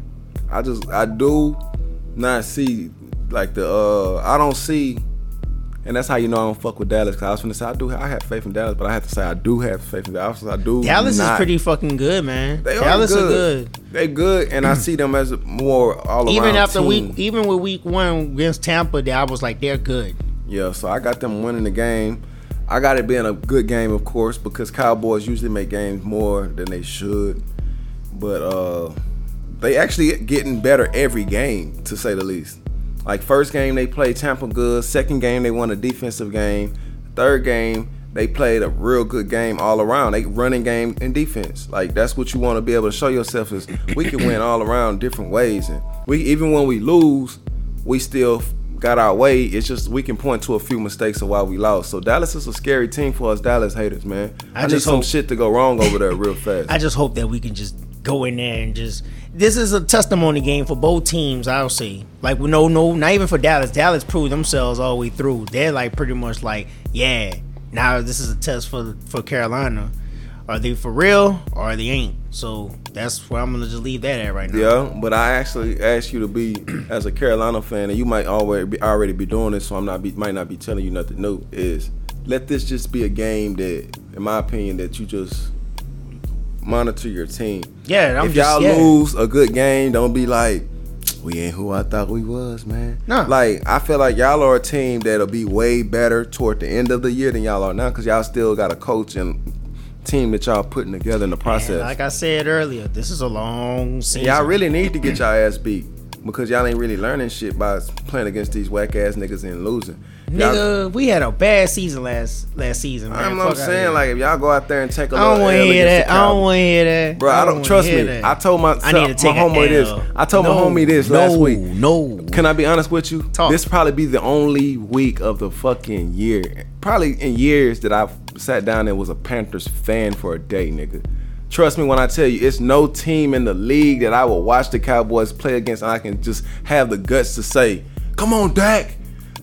I just I do not see like the uh I don't see and that's how you know I don't fuck with Dallas. Cause I was gonna say I do I have faith in Dallas, but I have to say I do have faith in Dallas. I do. Dallas not. is pretty fucking good, man. They Dallas are are good. good. They good, and I see them as more all around. even after team. week, even with week one against Tampa, I was like, they're good. Yeah, so I got them winning the game. I got it being a good game, of course, because Cowboys usually make games more than they should. But uh they actually getting better every game, to say the least. Like first game they played Tampa good, second game they won a defensive game, third game they played a real good game all around. They running game and defense. Like that's what you want to be able to show yourself is we can win all around different ways. And we even when we lose, we still got our way. It's just we can point to a few mistakes of why we lost. So Dallas is a scary team for us Dallas haters, man. I I, need just some shit to go wrong over there real fast. I just hope that we can just go in there and just. This is a testimony game for both teams. I'll say, like, we no, no, not even for Dallas. Dallas proved themselves all the way through. They're like pretty much like, yeah. Now this is a test for for Carolina. Are they for real or they ain't? So that's where I'm gonna just leave that at right now. Yeah, but I actually asked you to be as a Carolina fan, and you might already be, already be doing this, so I'm not be, might not be telling you nothing new. Is let this just be a game that, in my opinion, that you just monitor your team. Yeah, I'm if just y'all yeah. lose a good game, don't be like, we ain't who I thought we was, man. Nah. Like I feel like y'all are a team that'll be way better toward the end of the year than y'all are now, because y'all still got a coach and team that y'all putting together in the And process. like I said earlier, this is a long season. Y'all really need to get y'all ass beat because y'all ain't really learning shit by playing against these whack ass niggas and losing. Nigga, we had a bad season last last season, man. I'm, I'm saying like if y'all go out there and take a I don't want to hear that. I don't want to hear that. Bro, I don't wanna trust me. that. I told my I need to take my a this. I told no, my homie this no, last week. No, Can I be honest with you? Talk. This probably be the only week of the fucking year, probably in years that I've sat down and was a Panthers fan for a day, nigga. Trust me when I tell you, it's no team in the league that I will watch the Cowboys play against and I can just have the guts to say, "Come on, Dak."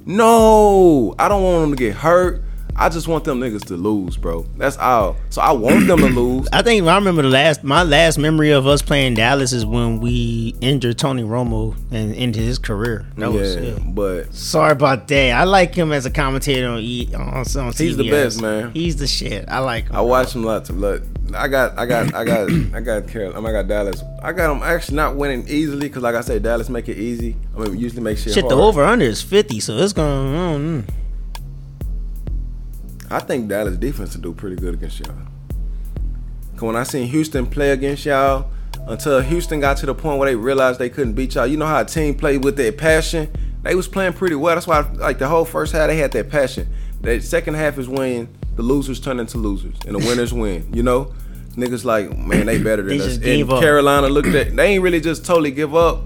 No, I don't want them to get hurt. I just want them niggas to lose, bro. That's all. So I want them to lose. I think I remember the last my last memory of us playing Dallas is when we injured Tony Romo and ended his career. That yeah, was yeah. but Sorry about that. I like him as a commentator on E on, CBS. He's the best, man. He's the shit. I like him. I watch him lots of look. I got, I got, I got, I got Carolina. I got Dallas. I got them actually not winning easily because, like I said, Dallas make it easy. I mean, usually make shit. Shit, hard. the over under is fifty, so it's going. Mm, I think Dallas defense will do pretty good against y'all. Cause when I seen Houston play against y'all, until Houston got to the point where they realized they couldn't beat y'all. You know how a team played with their passion. They was playing pretty well. That's why, like the whole first half, they had that passion. The second half is when the losers turn into losers and the winners win. You know, niggas like man, they better than They us. And up. Carolina looked at. They ain't really just totally give up.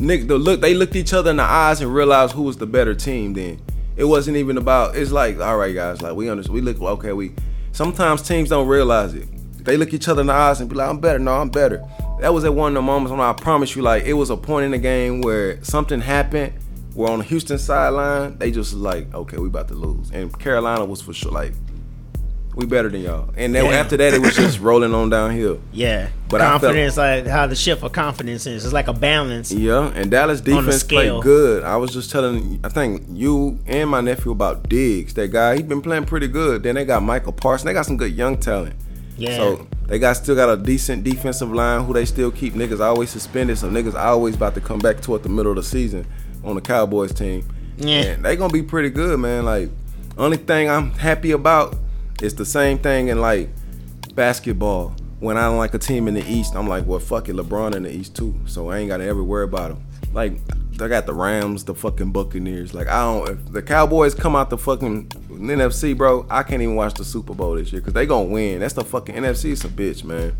Nick, the look they looked each other in the eyes and realized who was the better team. Then it wasn't even about. It's like, all right, guys, like we understand. We look okay. We sometimes teams don't realize it. They look each other in the eyes and be like, I'm better. No, I'm better. That was at one of the moments when I promise you, like it was a point in the game where something happened. Where on the Houston sideline, they just like, okay, we about to lose, and Carolina was for sure like, we better than y'all. And then Yeah. after that, it was just rolling on downhill. yeah, But I felt- confidence, like how the shift of confidence is. It's like a balance. Yeah, and Dallas defense played good. I was just telling, I think you and my nephew about Diggs. That guy, he's been playing pretty good. Then they got Micah Parsons. They got some good young talent. Yeah. So they got still got a decent defensive line who they still keep niggas always suspended. So niggas always about to come back toward the middle of the season on the Cowboys team. Yeah. And they gonna be pretty good, man. Like only thing I'm happy about is the same thing in like basketball. When I don't like a team in the East, I'm like, well, fuck it, LeBron in the East too. So I ain't gotta ever worry about them. Like I got the Rams, the fucking Buccaneers. Like I don't. If the Cowboys come out the fucking NFC, bro, I can't even watch the Super Bowl this year because they gonna win. That's the fucking NFC. It's a bitch, man.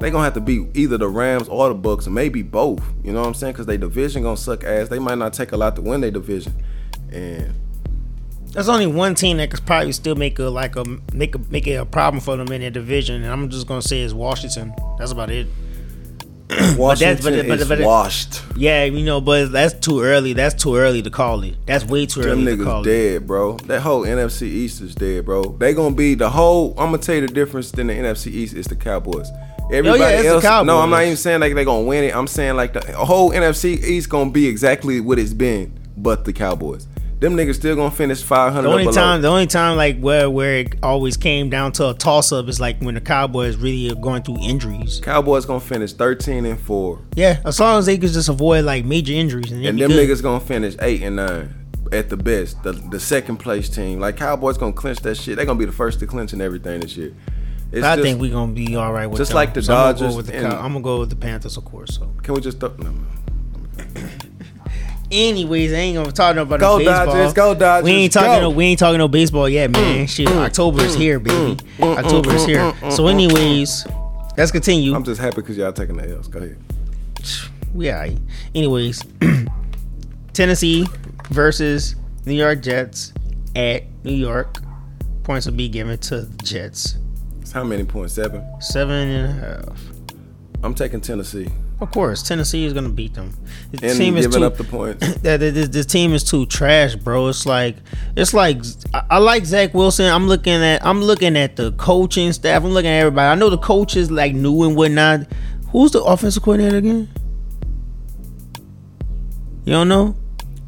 They gonna have to beat either the Rams or the Bucks, maybe both. You know what I'm saying? Because they division gonna suck ass. They might not take a lot to win their division, and There's only one team that could probably still make a like a make a make it a problem for them in their division, and I'm just gonna say is Washington. That's about it. Washington but- but- is but- washed. Yeah, you know, but that's too early. That's too early to call it. That's way too Them early to call niggas it. dead, bro. That whole NFC East is dead, bro. They gonna be the whole. I'm gonna tell you the difference Than the NFC East is the Cowboys. Everybody Oh, it's the else, no, I'm not even saying like they're gonna win it. I'm saying like the whole NFC East gonna be exactly what it's been, but the Cowboys. Them niggas still gonna finish 500 The only time, the only time, like where where it always came down to a toss up is like when the Cowboys really are going through injuries. Cowboys gonna finish 13 and four, Yeah, as long as they can just avoid like major injuries, and, and them good. niggas gonna finish eight and nine at the best. The the second place team, like Cowboys gonna clinch that shit. They gonna be the first to clinch and everything this year. It's I just- think we're gonna be all right with just them. like the So I'm gonna Dodgers Go with the and- I'm gonna go with the Panthers, of course. So, Can we just throw, no, anyways, I ain't gonna talk about Go no baseball. Dodgers, go Dodgers, We ain't talking. go. Mm, No, we ain't talking no baseball yet, man. Mm, Shit, mm, October is mm, here, baby. October is here. So, anyways, let's continue. I'm just happy because y'all taking the L's. Go ahead. we alright. Anyways, Tennessee versus New York Jets at New York. Points will be given to the Jets. It's how many points? Seven. Seven and a half. I'm taking Tennessee Of course, Tennessee is gonna beat them. The and team is giving too, up the points. that this, team is too trash, bro. It's like it's like I, I like Zach Wilson. I'm looking at I'm looking at the coaching staff. I'm looking at everybody. I know the coaches like new and whatnot. Who's the offensive coordinator again? You don't know?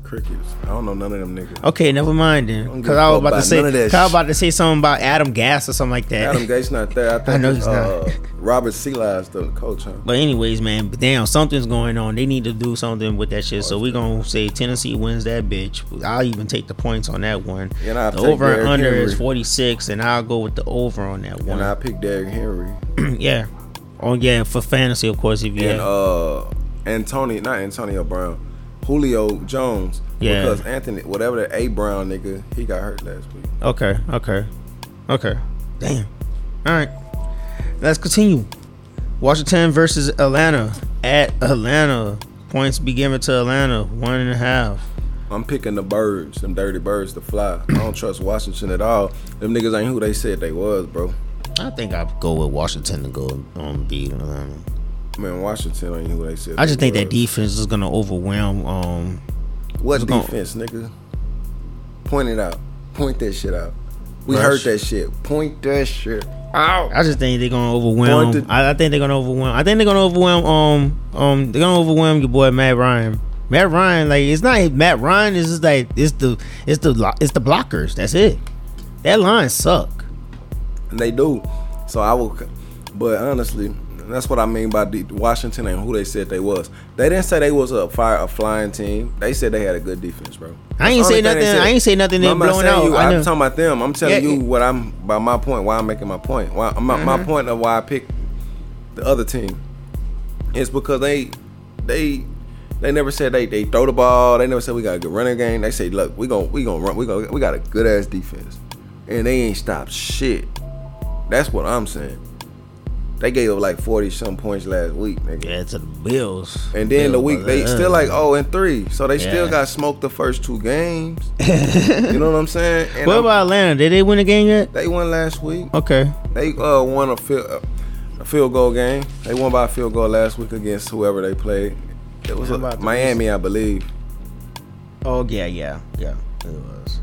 Crickets. I don't know none of them niggas. Okay, never mind then. don't give Because a I was fuck about to say, none of that 'cause I was about to say something about Adam Gase or something like that. Adam Gase not there. I, think I know it's, he's uh, not. Robert Saleh's the coach, huh? But anyways, man, but damn, something's going on. They need to do something with that shit. So we gonna say Tennessee wins that bitch. I'll even take the points on that one. And I'll the take over and Derrick under is Henry. 46, and I'll go with the over on that one. And. I picked Derrick Henry yeah. Oh yeah, for fantasy, of course. If you and have, uh Antonio, not Antonio Brown, Julio Jones. Yeah. Because Anthony, whatever the A Brown nigga, he got hurt last week. okay, okay, okay. Damn. All right, let's continue. Washington versus Atlanta at Atlanta. Points be given to Atlanta one and a half. I'm picking the birds, them dirty birds to fly. I don't trust Washington at all. Them niggas ain't who they said they was, bro. I think I'd go with Washington to go on beat Atlanta. Man, Washington ain't who they said. I just think that defense is gonna overwhelm. Um, What it's gonna- defense, nigga? Point it out. Point that shit out. We heard that shit. Point that shit out. I just think they're gonna overwhelm. Pointed- I, I think they're gonna overwhelm. I think they're gonna overwhelm. Um, um, they're gonna overwhelm your boy Matt Ryan. Matt Ryan, like it's not Matt Ryan. It's just like it's the it's the it's the blockers. That's it. That line suck. And they do. So I will. But honestly, that's what I mean by the Washington and who they said they was. They didn't say they was a fire a flying team. They said they had a good defense, bro. I ain't say nothing. I ain't say nothing. They I'm blowing out. you. I'm talking about them. I'm telling Yeah, you what I'm by my point. Why I'm making my point. Why my, my Mm-hmm. point of why I picked the other team is because they they they never said they they throw the ball. They never said we got a good running game. They say look we gon' we gonna run. We gonna we got a good ass defense, and they ain't stopped shit. That's what I'm saying. They gave up like forty some points last week, nigga. yeah, to the Bills. And then the week they uh, still like oh and three, so they still got smoked the first two games. you know what I'm saying? And What I'm- about Atlanta? Did they win the game yet? they won last week. Okay. They uh won a field a field goal game. They won by a field goal last week against whoever they played. It was the Miami, I believe. Oh yeah, yeah, yeah. It was.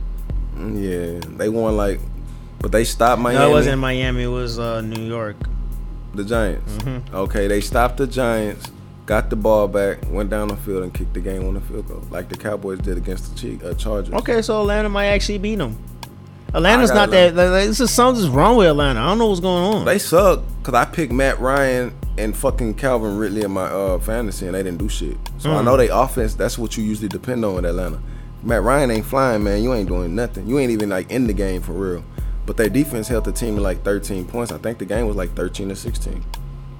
Mm, Yeah, they won like, but they stopped Miami. No, it wasn't Miami. It was uh, New York. The Giants. Mm-hmm. Okay, they stopped the Giants, got the ball back, went down the field and kicked the game on the field goal, like the Cowboys did against the Chief, uh, Chargers. Okay, so Atlanta might actually beat them. Atlanta's not gotta that. Like, this is something's wrong with Atlanta. I don't know what's going on. They suck because I picked Matt Ryan and fucking Calvin Ridley in my uh, fantasy and they didn't do shit. So I Mm. know they offense. That's what you usually depend on with Atlanta. Matt Ryan ain't flying, man. You ain't doing nothing. You ain't even like in the game for real. But their defense held the team to like 13 points. I think the game was like 13 to 16.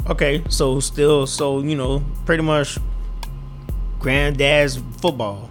okay, so still, so you know, pretty much, granddad's football,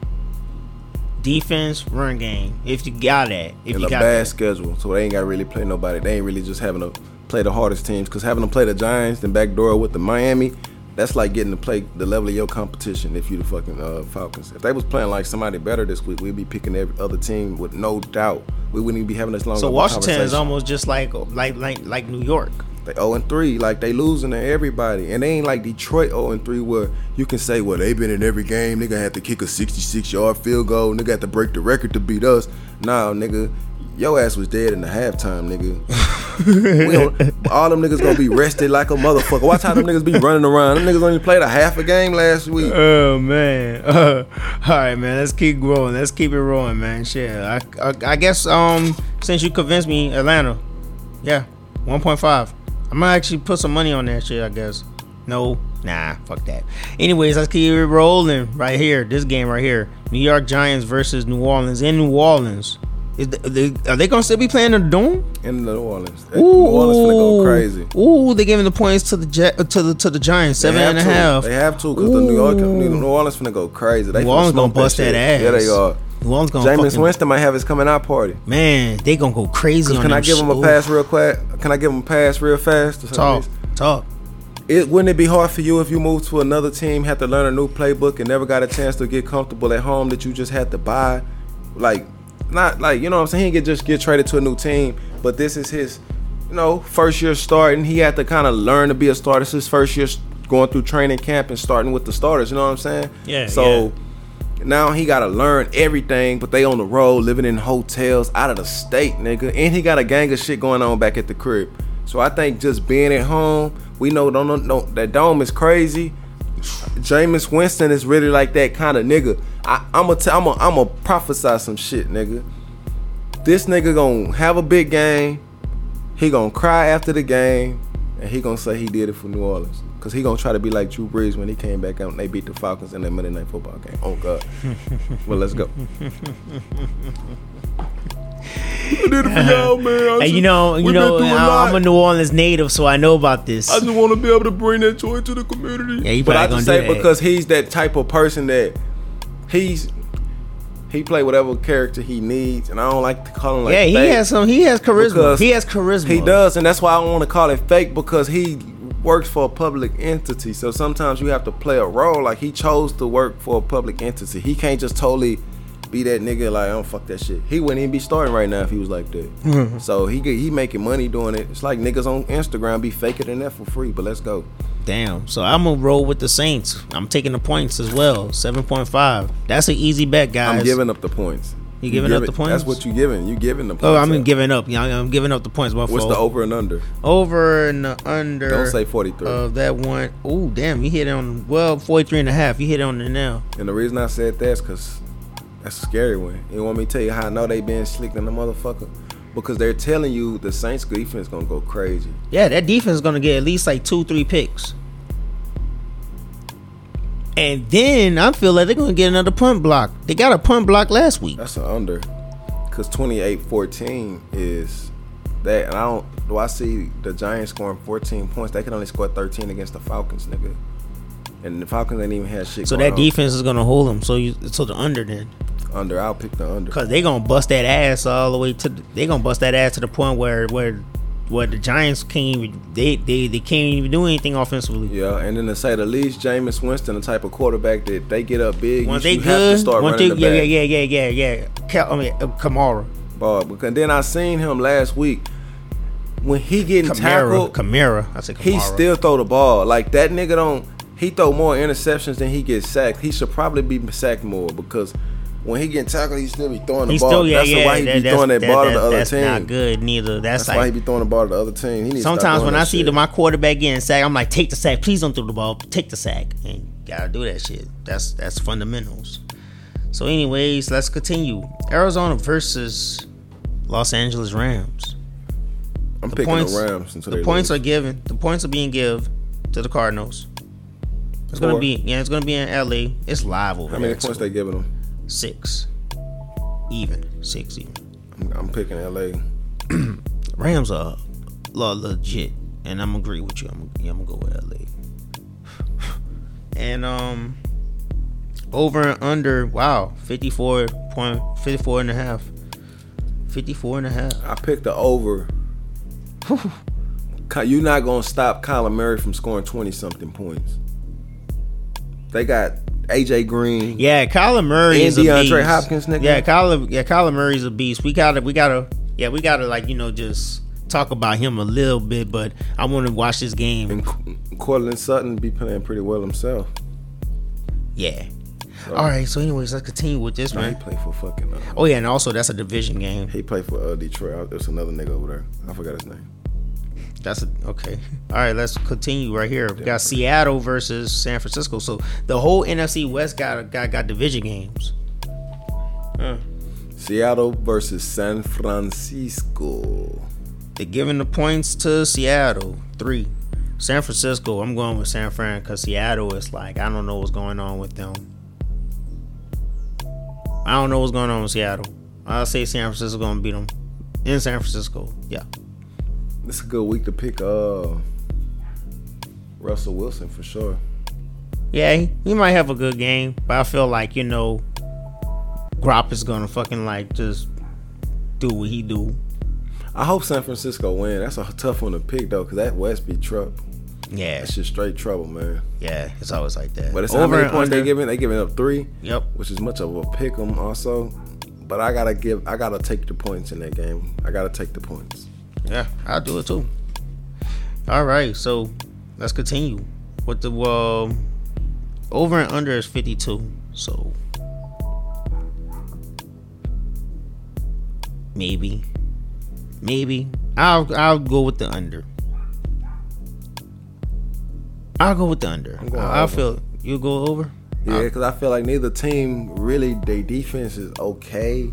defense, run game. If you got that, if And you a got bad that. schedule, so they ain't got to really play nobody. They ain't really just having to play the hardest teams. Because having to play the Giants, then backdoor with the Miami, that's like getting to play the level of your competition. If you the fucking uh, Falcons, if they was playing like somebody better this week, we'd be picking every other team with no doubt. We wouldn't even be having this long. So Washington is almost just like like like like New York. They 0 and 3, like they losing to everybody. And they ain't like Detroit 0 and 3 where you can say, well, they been in every game. Nigga had to kick a 66 yard field goal. Nigga had to break the record to beat us. Nah, nigga, your ass was dead in the halftime, nigga. all them niggas gonna be rested like a motherfucker. Watch how them niggas be running around. Them niggas only played a half a game last week. Oh man! Uh, all right, man. Let's keep growing. Let's keep it rolling, man. Shit. I, I, I guess um since you convinced me, Atlanta, yeah, one point five. I'm gonna actually put some money on that shit. I guess. No, nah, fuck that. Anyways, let's keep it rolling right here. This game right here: New York Giants versus New Orleans in New Orleans. Is the, they, are they gonna still be playing in the dome? In New Orleans. Ooh, New Orleans finna go crazy. Ooh, they giving the points to the Jet, to the to the Giants seven and a to. half. They have to because the New York, New Orleans finna go crazy. They New Orleans gonna bust that shit. ass. Yeah, they are. New Orleans gonna Jameis fucking, Winston might have his coming out party. Man, they gonna go crazy on Can I give him a pass real quick? Can I give him a pass real fast? Talk, talk. It wouldn't it be hard for you if you moved to another team, had to learn a new playbook, and never got a chance to get comfortable at home that you just had to buy, like, not like you know what I'm saying. He could just get traded to a new team, but this is his, you know, first year starting. He had to kind of learn to be a starter. This is his first year going through training camp and starting with the starters. You know what I'm saying? Yeah, So. Now he gotta learn everything, but they on the road, living in hotels, out of the state, nigga. And he got a gang of shit going on back at the crib. So I think just being at home, we know don't know, know that dome is crazy. Jameis Winston is really like that kind of nigga. I, I'm gonna tell, I'm gonna, I'm gonna prophesy some shit, nigga. This nigga gonna have a big game. He gonna cry after the game, and he gonna say he did it for New Orleans. Cause he gonna try to be like Drew Brees when he came back out and they beat the Falcons in that Monday Night Football game. Oh God. well, let's go. I did it for y'all, man. I And just- you know, you know, been through a I- lot. I'm a New Orleans native, so I know about this. I just want to be able to bring that joy to the community. Yeah, you but I probably just say do that. because he's that type of person that he's he play whatever character he needs, and I don't like to call him like yeah, he has some. He has charisma. He has charisma. He does, and that's why I don't want to call it fake because he works for a public entity. So sometimes you have to play a role. Like he chose to work for a public entity. He can't just totally be that nigga like, I don't fuck that shit. He wouldn't even be starting right now if he was like that. Mm-hmm. so he get, he making money doing it. It's like niggas on Instagram be faking than that for free. But let's go. Damn. So I'm gonna roll with the Saints. I'm taking the points as well. Seven point five. That's an easy bet, guys. I'm giving up the points. You giving give up it- the points? That's what you giving. You giving the points. Oh, I mean up. giving up. Yeah, I'm giving up the points. What's the over and under? over and the under? Don't say 43. Of that one. Oh, damn! You hit it on well 43 and a half. You hit it on the nail. and the reason I said that is because that's a scary one. You want me to tell you how I know they been slick in the motherfucker? Because they're telling you the Saints defense gonna go crazy. Yeah, that defense is gonna get at least like two, three picks. And then I feel like they're gonna get another punt block. They got a punt block last week. That's an under. Because 28-14 is that. And I don't. Do I see the Giants scoring 14 points? They can only score 13 against the Falcons, nigga. And the Falcons ain't even had shit. So that on. defense is gonna hold them. So you, so the under then, under. I'll pick the under. cause they gonna bust that ass all the way to. The, they gonna bust that ass to the point where where where the Giants can't even they they, they can't even do anything offensively. Yeah, and then to say the least, Jameis Winston, the type of quarterback that they get up big, Once you, they you have to start once running they, the yeah, yeah, yeah, yeah, yeah, yeah. Cal, I mean, uh, Kamara, Ball. Because then I seen him last week when he getting Kamara, tackled, Kamara. I said Kamara. he still throw the ball. Like that nigga don't. He throw more interceptions than he gets sacked. He should probably be sacked more because when he getting tackled, he still be throwing the He's ball. still yeah that's yeah. why he that- be throwing that, that- ball to the other that's team. not good neither. That's, That's why he be throwing the ball to the other team. He needs sometimes when I see the, my quarterback getting sacked, I'm like, take the sack. Please don't throw the ball. Take the sack. And gotta do that shit. That's that's fundamentals. So, anyways, let's continue. Arizona versus Los Angeles Rams. I'm The picking points, the Rams the points lose. are given. The points are being given to the Cardinals. It's gonna be yeah. It's gonna be in LA. It's live over How many points they giving them? Six. Even six even. I'm, I'm picking LA. Rams are legit, and I'm agree with you. I'm, yeah, I'm gonna go with LA. And um, over and under. Wow, 54 point, 54 and a half. 54 and a half. I picked the over. You're not gonna stop Kyler Murray from scoring 20 something points. They got AJ Green. Yeah, Kyler Murray And is a DeAndre beast. Hopkins, nigga. Yeah, Kyler. Yeah, Kyler Murray's a beast. We gotta, we gotta, yeah, we gotta like you know just talk about him a little bit. But I want to watch this game. And Courtland Sutton be playing pretty well himself. Yeah. All right. So, anyways, let's continue with this, Nah, he man. played for fucking. Uh, Oh yeah, and also that's a division game. he played for uh, Detroit. There's another nigga over there. I forgot his name. That's a, okay. All right, let's continue right here. We got Seattle versus San Francisco. So the whole NFC West got got got division games. Huh. Seattle versus San Francisco. They're giving the points to Seattle three. San Francisco, I'm going with San Fran because Seattle is like I don't know what's going on with them. I don't know what's going on with Seattle. I'll say San Francisco gonna beat them in San Francisco. Yeah. This is a good week to pick uh Russell Wilson for sure. Yeah, he, he might have a good game, but I feel like you know, Grop is gonna fucking like just do what he do. I hope San Francisco win. That's a tough one to pick though, cause that West be trouble. Yeah, it's just straight trouble, man. yeah, it's always like that. But it's how many points they giving? They giving up three, Yep. which is much of a pick 'em also. But I gotta give. I gotta take the points in that game. I gotta take the points. Yeah, I'll do it too. All right, so let's continue with the um, over and under is fifty two. So maybe, maybe I'll I'll go with the under. I'll go with the under. I, feel you go over. Yeah, because I feel like neither team really their defense is okay.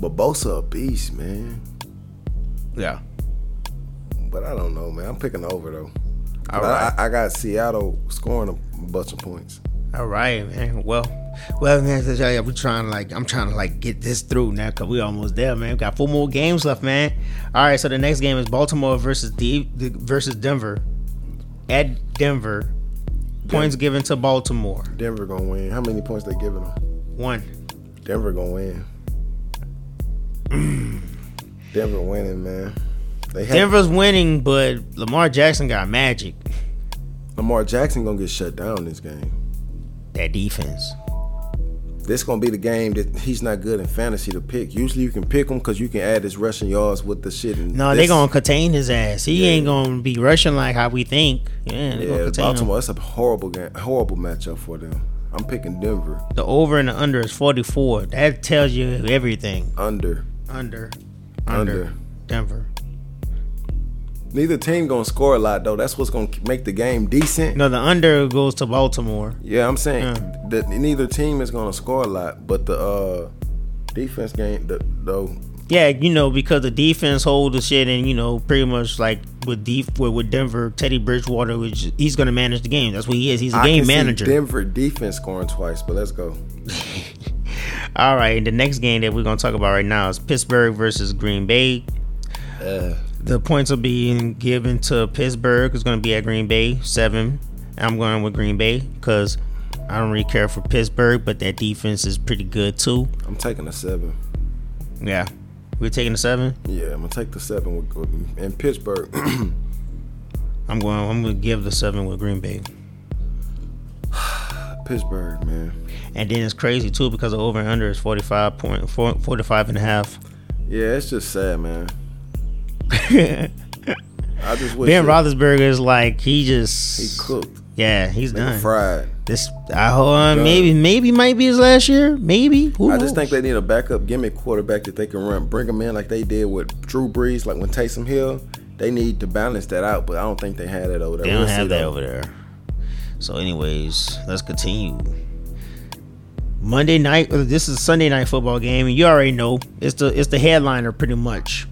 But Bosa a beast, man. Yeah. But I don't know, man. I'm picking over though. All right. I, I got Seattle scoring a bunch of points. All right, man. Well, well, man. so, yeah, We trying to like, I'm trying to like get this through now because we almost there, man. We got four more games left, man. All right, so the next game is Baltimore versus D versus Denver at Denver. Points given to Baltimore. Denver gonna win. How many points they giving them? One. Denver gonna win. Denver winning, man. They have, Denver's winning, but Lamar Jackson got magic. Lamar Jackson gonna get shut down this game. That defense. This gonna be the game that he's not good in fantasy to pick. Usually you can pick him because you can add his rushing yards with the shit. No, this, they gonna contain his ass. He ain't gonna be rushing like how we think. Yeah, they gonna Yeah, contain him. Baltimore. That's a horrible game, horrible matchup for them. I'm picking Denver. The over and the under is 44. That tells you everything. Under. Under. Under. Under. Denver. Neither team gonna score a lot though. That's what's gonna make the game decent. No, the under goes to Baltimore. Yeah, I'm saying Yeah. that neither team is gonna score a lot, but the uh, defense game, the, though, Yeah, you know, because the defense hold the shit, and you know, pretty much like with deep with, with Denver, Teddy Bridgewater, which he's gonna manage the game. That's what he is. He's a I game manager. Denver defense scoring twice, but let's go. All right, the next game that we're gonna talk about right now is Pittsburgh versus Green Bay. Uh, The points are being given to Pittsburgh. It's going to be at Green Bay, seven. I'm going with Green Bay because I don't really care for Pittsburgh, but that defense is pretty good too. I'm taking a seven. Yeah. We're taking a seven. Yeah, I'm gonna take the seven with, with in Pittsburgh. I'm going. I'm going to give the seven with Green Bay. Pittsburgh, man. And then it's crazy too because the over and under is 45 point, 45 and a half. Yeah, it's just sad, man. ben I just wish that Roethlisberger is like he just he cooked, Yeah, he's done. fried. This I hold uh, on, maybe maybe might be his last year. Maybe. Who I just think they need a backup gimmick quarterback that they can run, bring them in like they did with Drew Brees, like when Taysom Hill. They need to balance that out, but I don't think they had that over there. They don't We'll have that though. over there. So, anyways, let's continue. Monday night. uh, This is Sunday night football game, and you already know it's the it's the headliner pretty much.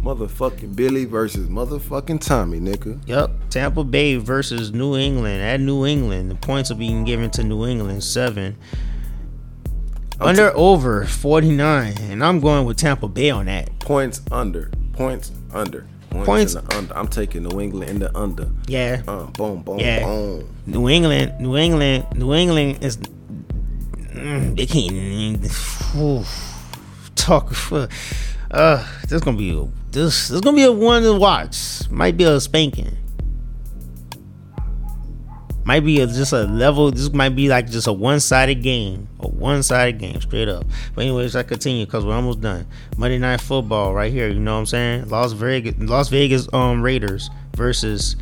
Motherfucking Billy versus motherfucking Tommy, nigga. Yep, Tampa Bay versus New England at New England. The points are being given to New England seven. I'm Under over forty nine, and I'm going with Tampa Bay on that. Points under. Points under. Points, Points- under. I'm taking New England in the under. Yeah, Uh, boom, boom, Yeah. boom. New England, New England, New England is they can't whew, talk. Uh, this gonna be a, this this is gonna be a one to watch. Might be a spanking. Might be a, just a level. This might be like just a one sided game, a one sided game, straight up. But anyways, I continue because we're almost done. Monday Night Football, right here. You know what I'm saying? Las Vegas, Las Vegas um Raiders versus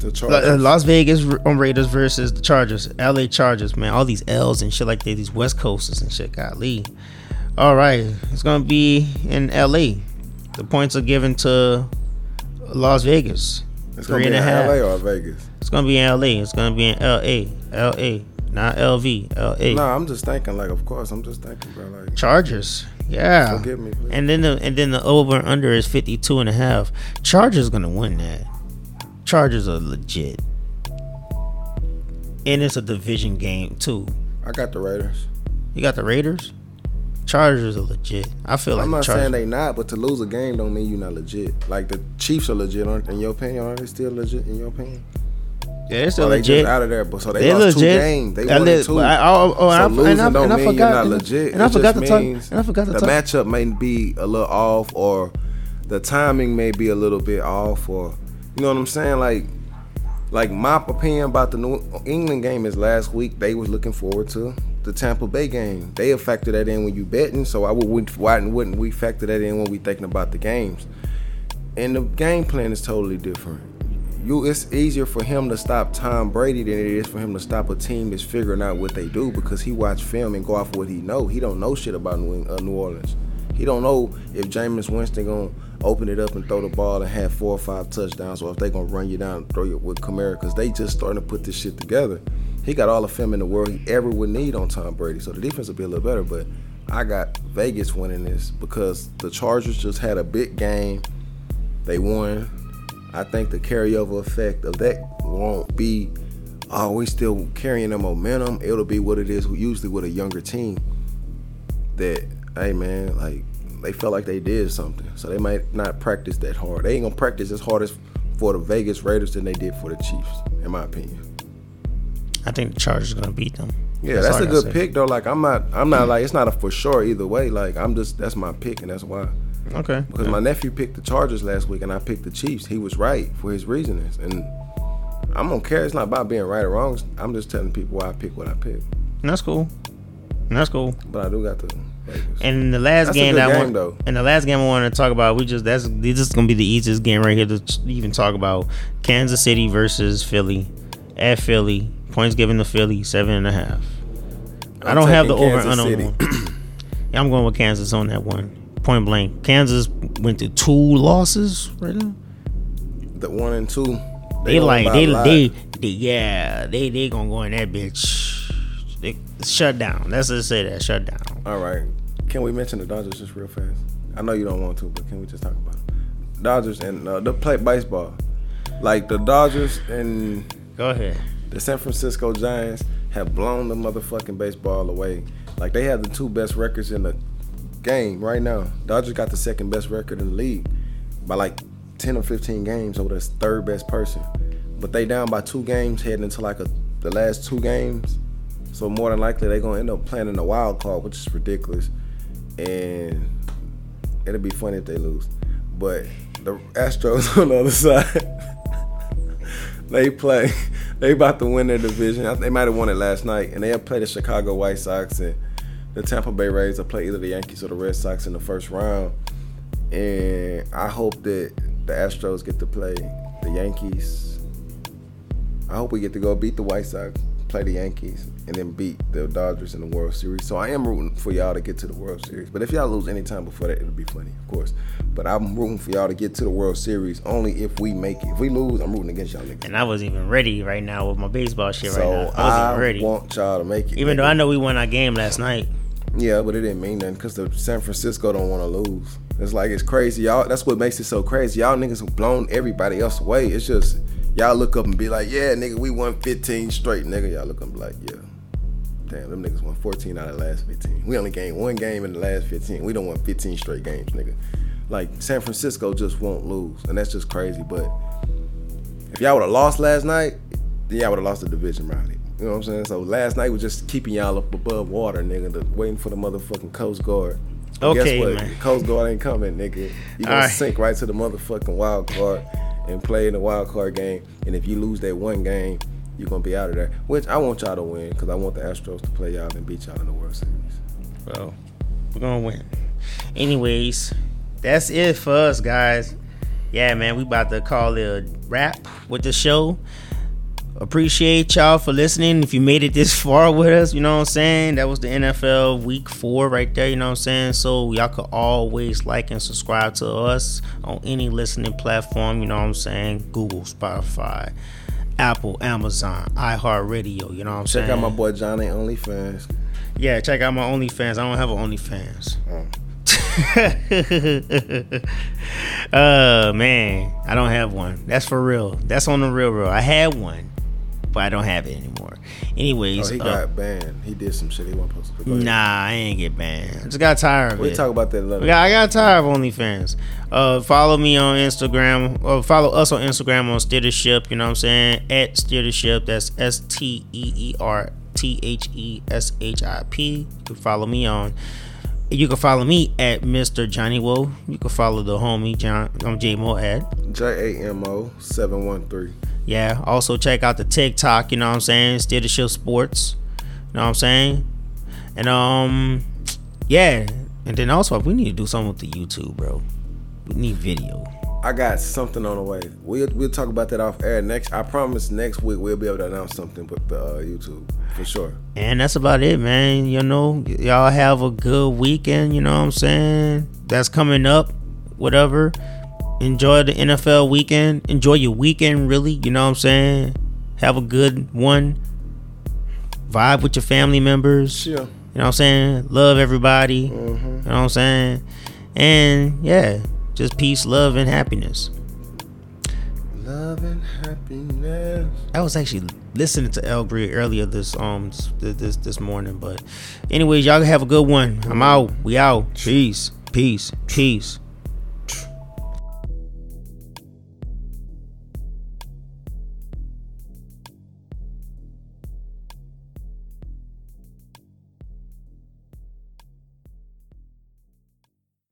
The uh, Chargers. Las Vegas um, Raiders versus the Chargers, LA Chargers, man. All these L's and shit like that, these West Coasters and shit. Golly. All right, it's gonna be in LA. The points are given to Las Vegas. it's gonna be in half. LA or Vegas. It's gonna be in LA. It's gonna be in LA. LA, not LV. LA. No, I'm just thinking like, of course, I'm just thinking, bro. Like, Chargers. Yeah. forgive me, please. And then the and then the over and under is 52 and a half. Chargers gonna win that. Chargers are legit. And it's a division game too. I got the Raiders. You got the Raiders. Chargers are legit. I feel like I'm not Chargers. saying they not, but to lose a game don't mean you're not legit. Like the Chiefs are legit, aren't- in your opinion? Are they still legit in your opinion? yeah, they're still they legit. just out of there, but so they They're lost legit. two games. They I won li- two. I- oh, oh, oh so and I- losing and I- don't and I mean forgot- you're not and I- legit. and I It forgot to talk- and I forgot to the talk- matchup may be a little off, or the timing may be a little bit off, or you know what I'm saying? Like, like my opinion about the New England game is last week they was looking forward to the Tampa Bay game. They have factored that in when you betting, so I would why wouldn't we factor that in when we thinking about the games? And the game plan is totally different. You, it's easier for him to stop Tom Brady than it is for him to stop a team that's figuring out what they do because he watch film and go off what he know. He don't know shit about New, uh, New Orleans. He don't know if Jameis Winston gonna open it up and throw the ball and have four or five touchdowns, or if they gonna run you down and throw you with Kamara because they just starting to put this shit together. He got all the film in the world he ever would need on Tom Brady, so the defense will be a little better. But I got Vegas winning this because the Chargers just had a big game. They won. I think the carryover effect of that won't be, oh, still carrying the momentum. It'll be what it is usually with a younger team. That, hey man, like they felt like they did something, so they might not practice that hard. They ain't gonna practice as hard as for the Vegas Raiders than they did for the Chiefs, in my opinion. I think the Chargers are gonna beat them. Yeah, that's, I a good pick though. Like I'm not, I'm not like it's not a for sure either way. Like I'm just that's my pick, and that's why. Okay. Because my nephew picked the Chargers last week and I picked the Chiefs. He was right for his reasonings. And I'm gonna care. It's not about being right or wrong. I'm just telling people why I pick what I pick. And that's cool. And that's cool. But I do got the Vegas. And the last That's game good that I want, though. and the last game I wanted to talk about, we just that's this is gonna be the easiest game right here to even talk about. Kansas City versus Philly, at Philly. Points given to Philly, seven and a half. I I'm don't have the over Kansas under City. Yeah, I'm going with Kansas on that one. Point blank. Kansas went to two losses right now. The one and two. They, gonna like they, they they yeah they they gonna go in that bitch. They, shut down. Let's just say that shut down. All right. Can we mention the Dodgers just real fast? I know you don't want to, but can we just talk about it? Dodgers and uh, they play baseball. Like the Dodgers and Go ahead. the San Francisco Giants have blown the motherfucking baseball away. Like they have the two best records in the game right now. Dodgers got the second best record in the league by like ten or fifteen games over the third best person. But they down by two games heading into like a, the last two games. So more than likely they're gonna end up playing in the wild card, which is ridiculous. And it'll be funny if they lose. But the Astros on the other side. they play. They about to win their division. They might have won it last night, and they have played the Chicago White Sox and the Tampa Bay Rays. Will play either the Yankees or the Red Sox in the first round. And I hope that the Astros get to play the Yankees. I hope we get to go beat the White Sox, play the Yankees, and then beat the Dodgers in the World Series. So I am rooting for y'all to get to the World Series. But if y'all lose any time before that, it'll be funny, of course. But I'm rooting for y'all to get to the World Series only if we make it. If we lose, I'm rooting against y'all niggas. And I wasn't even ready right now with my baseball shit So right now. I wasn't I, ready. want y'all to make it. even though. I know we won our game last night. Yeah, but it didn't mean nothing because the San Francisco don't want to lose. It's like it's crazy, y'all. That's what makes it so crazy. Y'all niggas have blown everybody else away. It's just y'all look up and be like, yeah, nigga, we won 15 straight, nigga. Y'all look up and be like, yeah. Damn, them niggas won 14 out of the last 15. We only gained one game in the last 15. We don't want 15 straight games, nigga. Like San Francisco just won't lose, and that's just crazy. But if y'all would have lost last night, then y'all would have lost the division round. You know what I'm saying? So last night was just keeping y'all up above water, nigga, the, waiting for the motherfucking Coast Guard. But Okay, guess what? man. Coast Guard ain't coming, nigga. You gonna Alright. sink right to the motherfucking wild card and play in the wild card game. And if you lose that one game, you're gonna be out of there. Which I want y'all to win because I want the Astros to play y'all and beat y'all in the World Series. Well, we're gonna win. Anyways, that's it for us, guys. Yeah, man, we about to call it a wrap with the show. Appreciate y'all for listening. If you made it this far with us, you know what I'm saying? That was the NFL week four right there, you know what I'm saying? So y'all could always like and subscribe to us on any listening platform, you know what I'm saying? Google, Spotify, Apple, Amazon, iHeartRadio, you know what I'm saying? Check out my boy Johnny OnlyFans. Yeah, check out my OnlyFans. I don't have an OnlyFans. uh man, I don't have one. That's for real. That's on the real real. I had one, but I don't have it anymore. Anyways, Oh, he uh, got banned. He did some shit he wasn't supposed to. Go ahead. nah, I ain't get banned. I just got tired of We it. We talk about that later. We got- I got tired of OnlyFans. Uh, follow me on Instagram. Or follow us on Instagram on Steership. You know what I'm saying? At Steership. That's S T E E R T H E S H I P. You can follow me on. You can follow me at Mr. Johnny Woe. You can follow the homie John. I'm J Mo at. J A M O seven one three. Yeah. Also check out the TikTok. You know what I'm saying? Steership Sports. You know what I'm saying? And um, yeah. And then also we need to do something with the YouTube, bro. We need video. I got something on the way. We'll we'll talk about that off air next. I promise next week we'll be able to announce something with the uh, YouTube for sure. And that's about it, man. You know, y'all have a good weekend. You know what I'm saying? That's coming up. Whatever. Enjoy the NFL weekend. Enjoy your weekend, really. You know what I'm saying? Have a good one. Vibe with your family members. Sure. You know what I'm saying? Love everybody. Mm-hmm. You know what I'm saying? And yeah, just peace, love, and happiness. Love and happiness. I was actually listening to Al Green earlier this um this this morning, but anyways, y'all have a good one. I'm out. We out. Peace. Peace. Peace.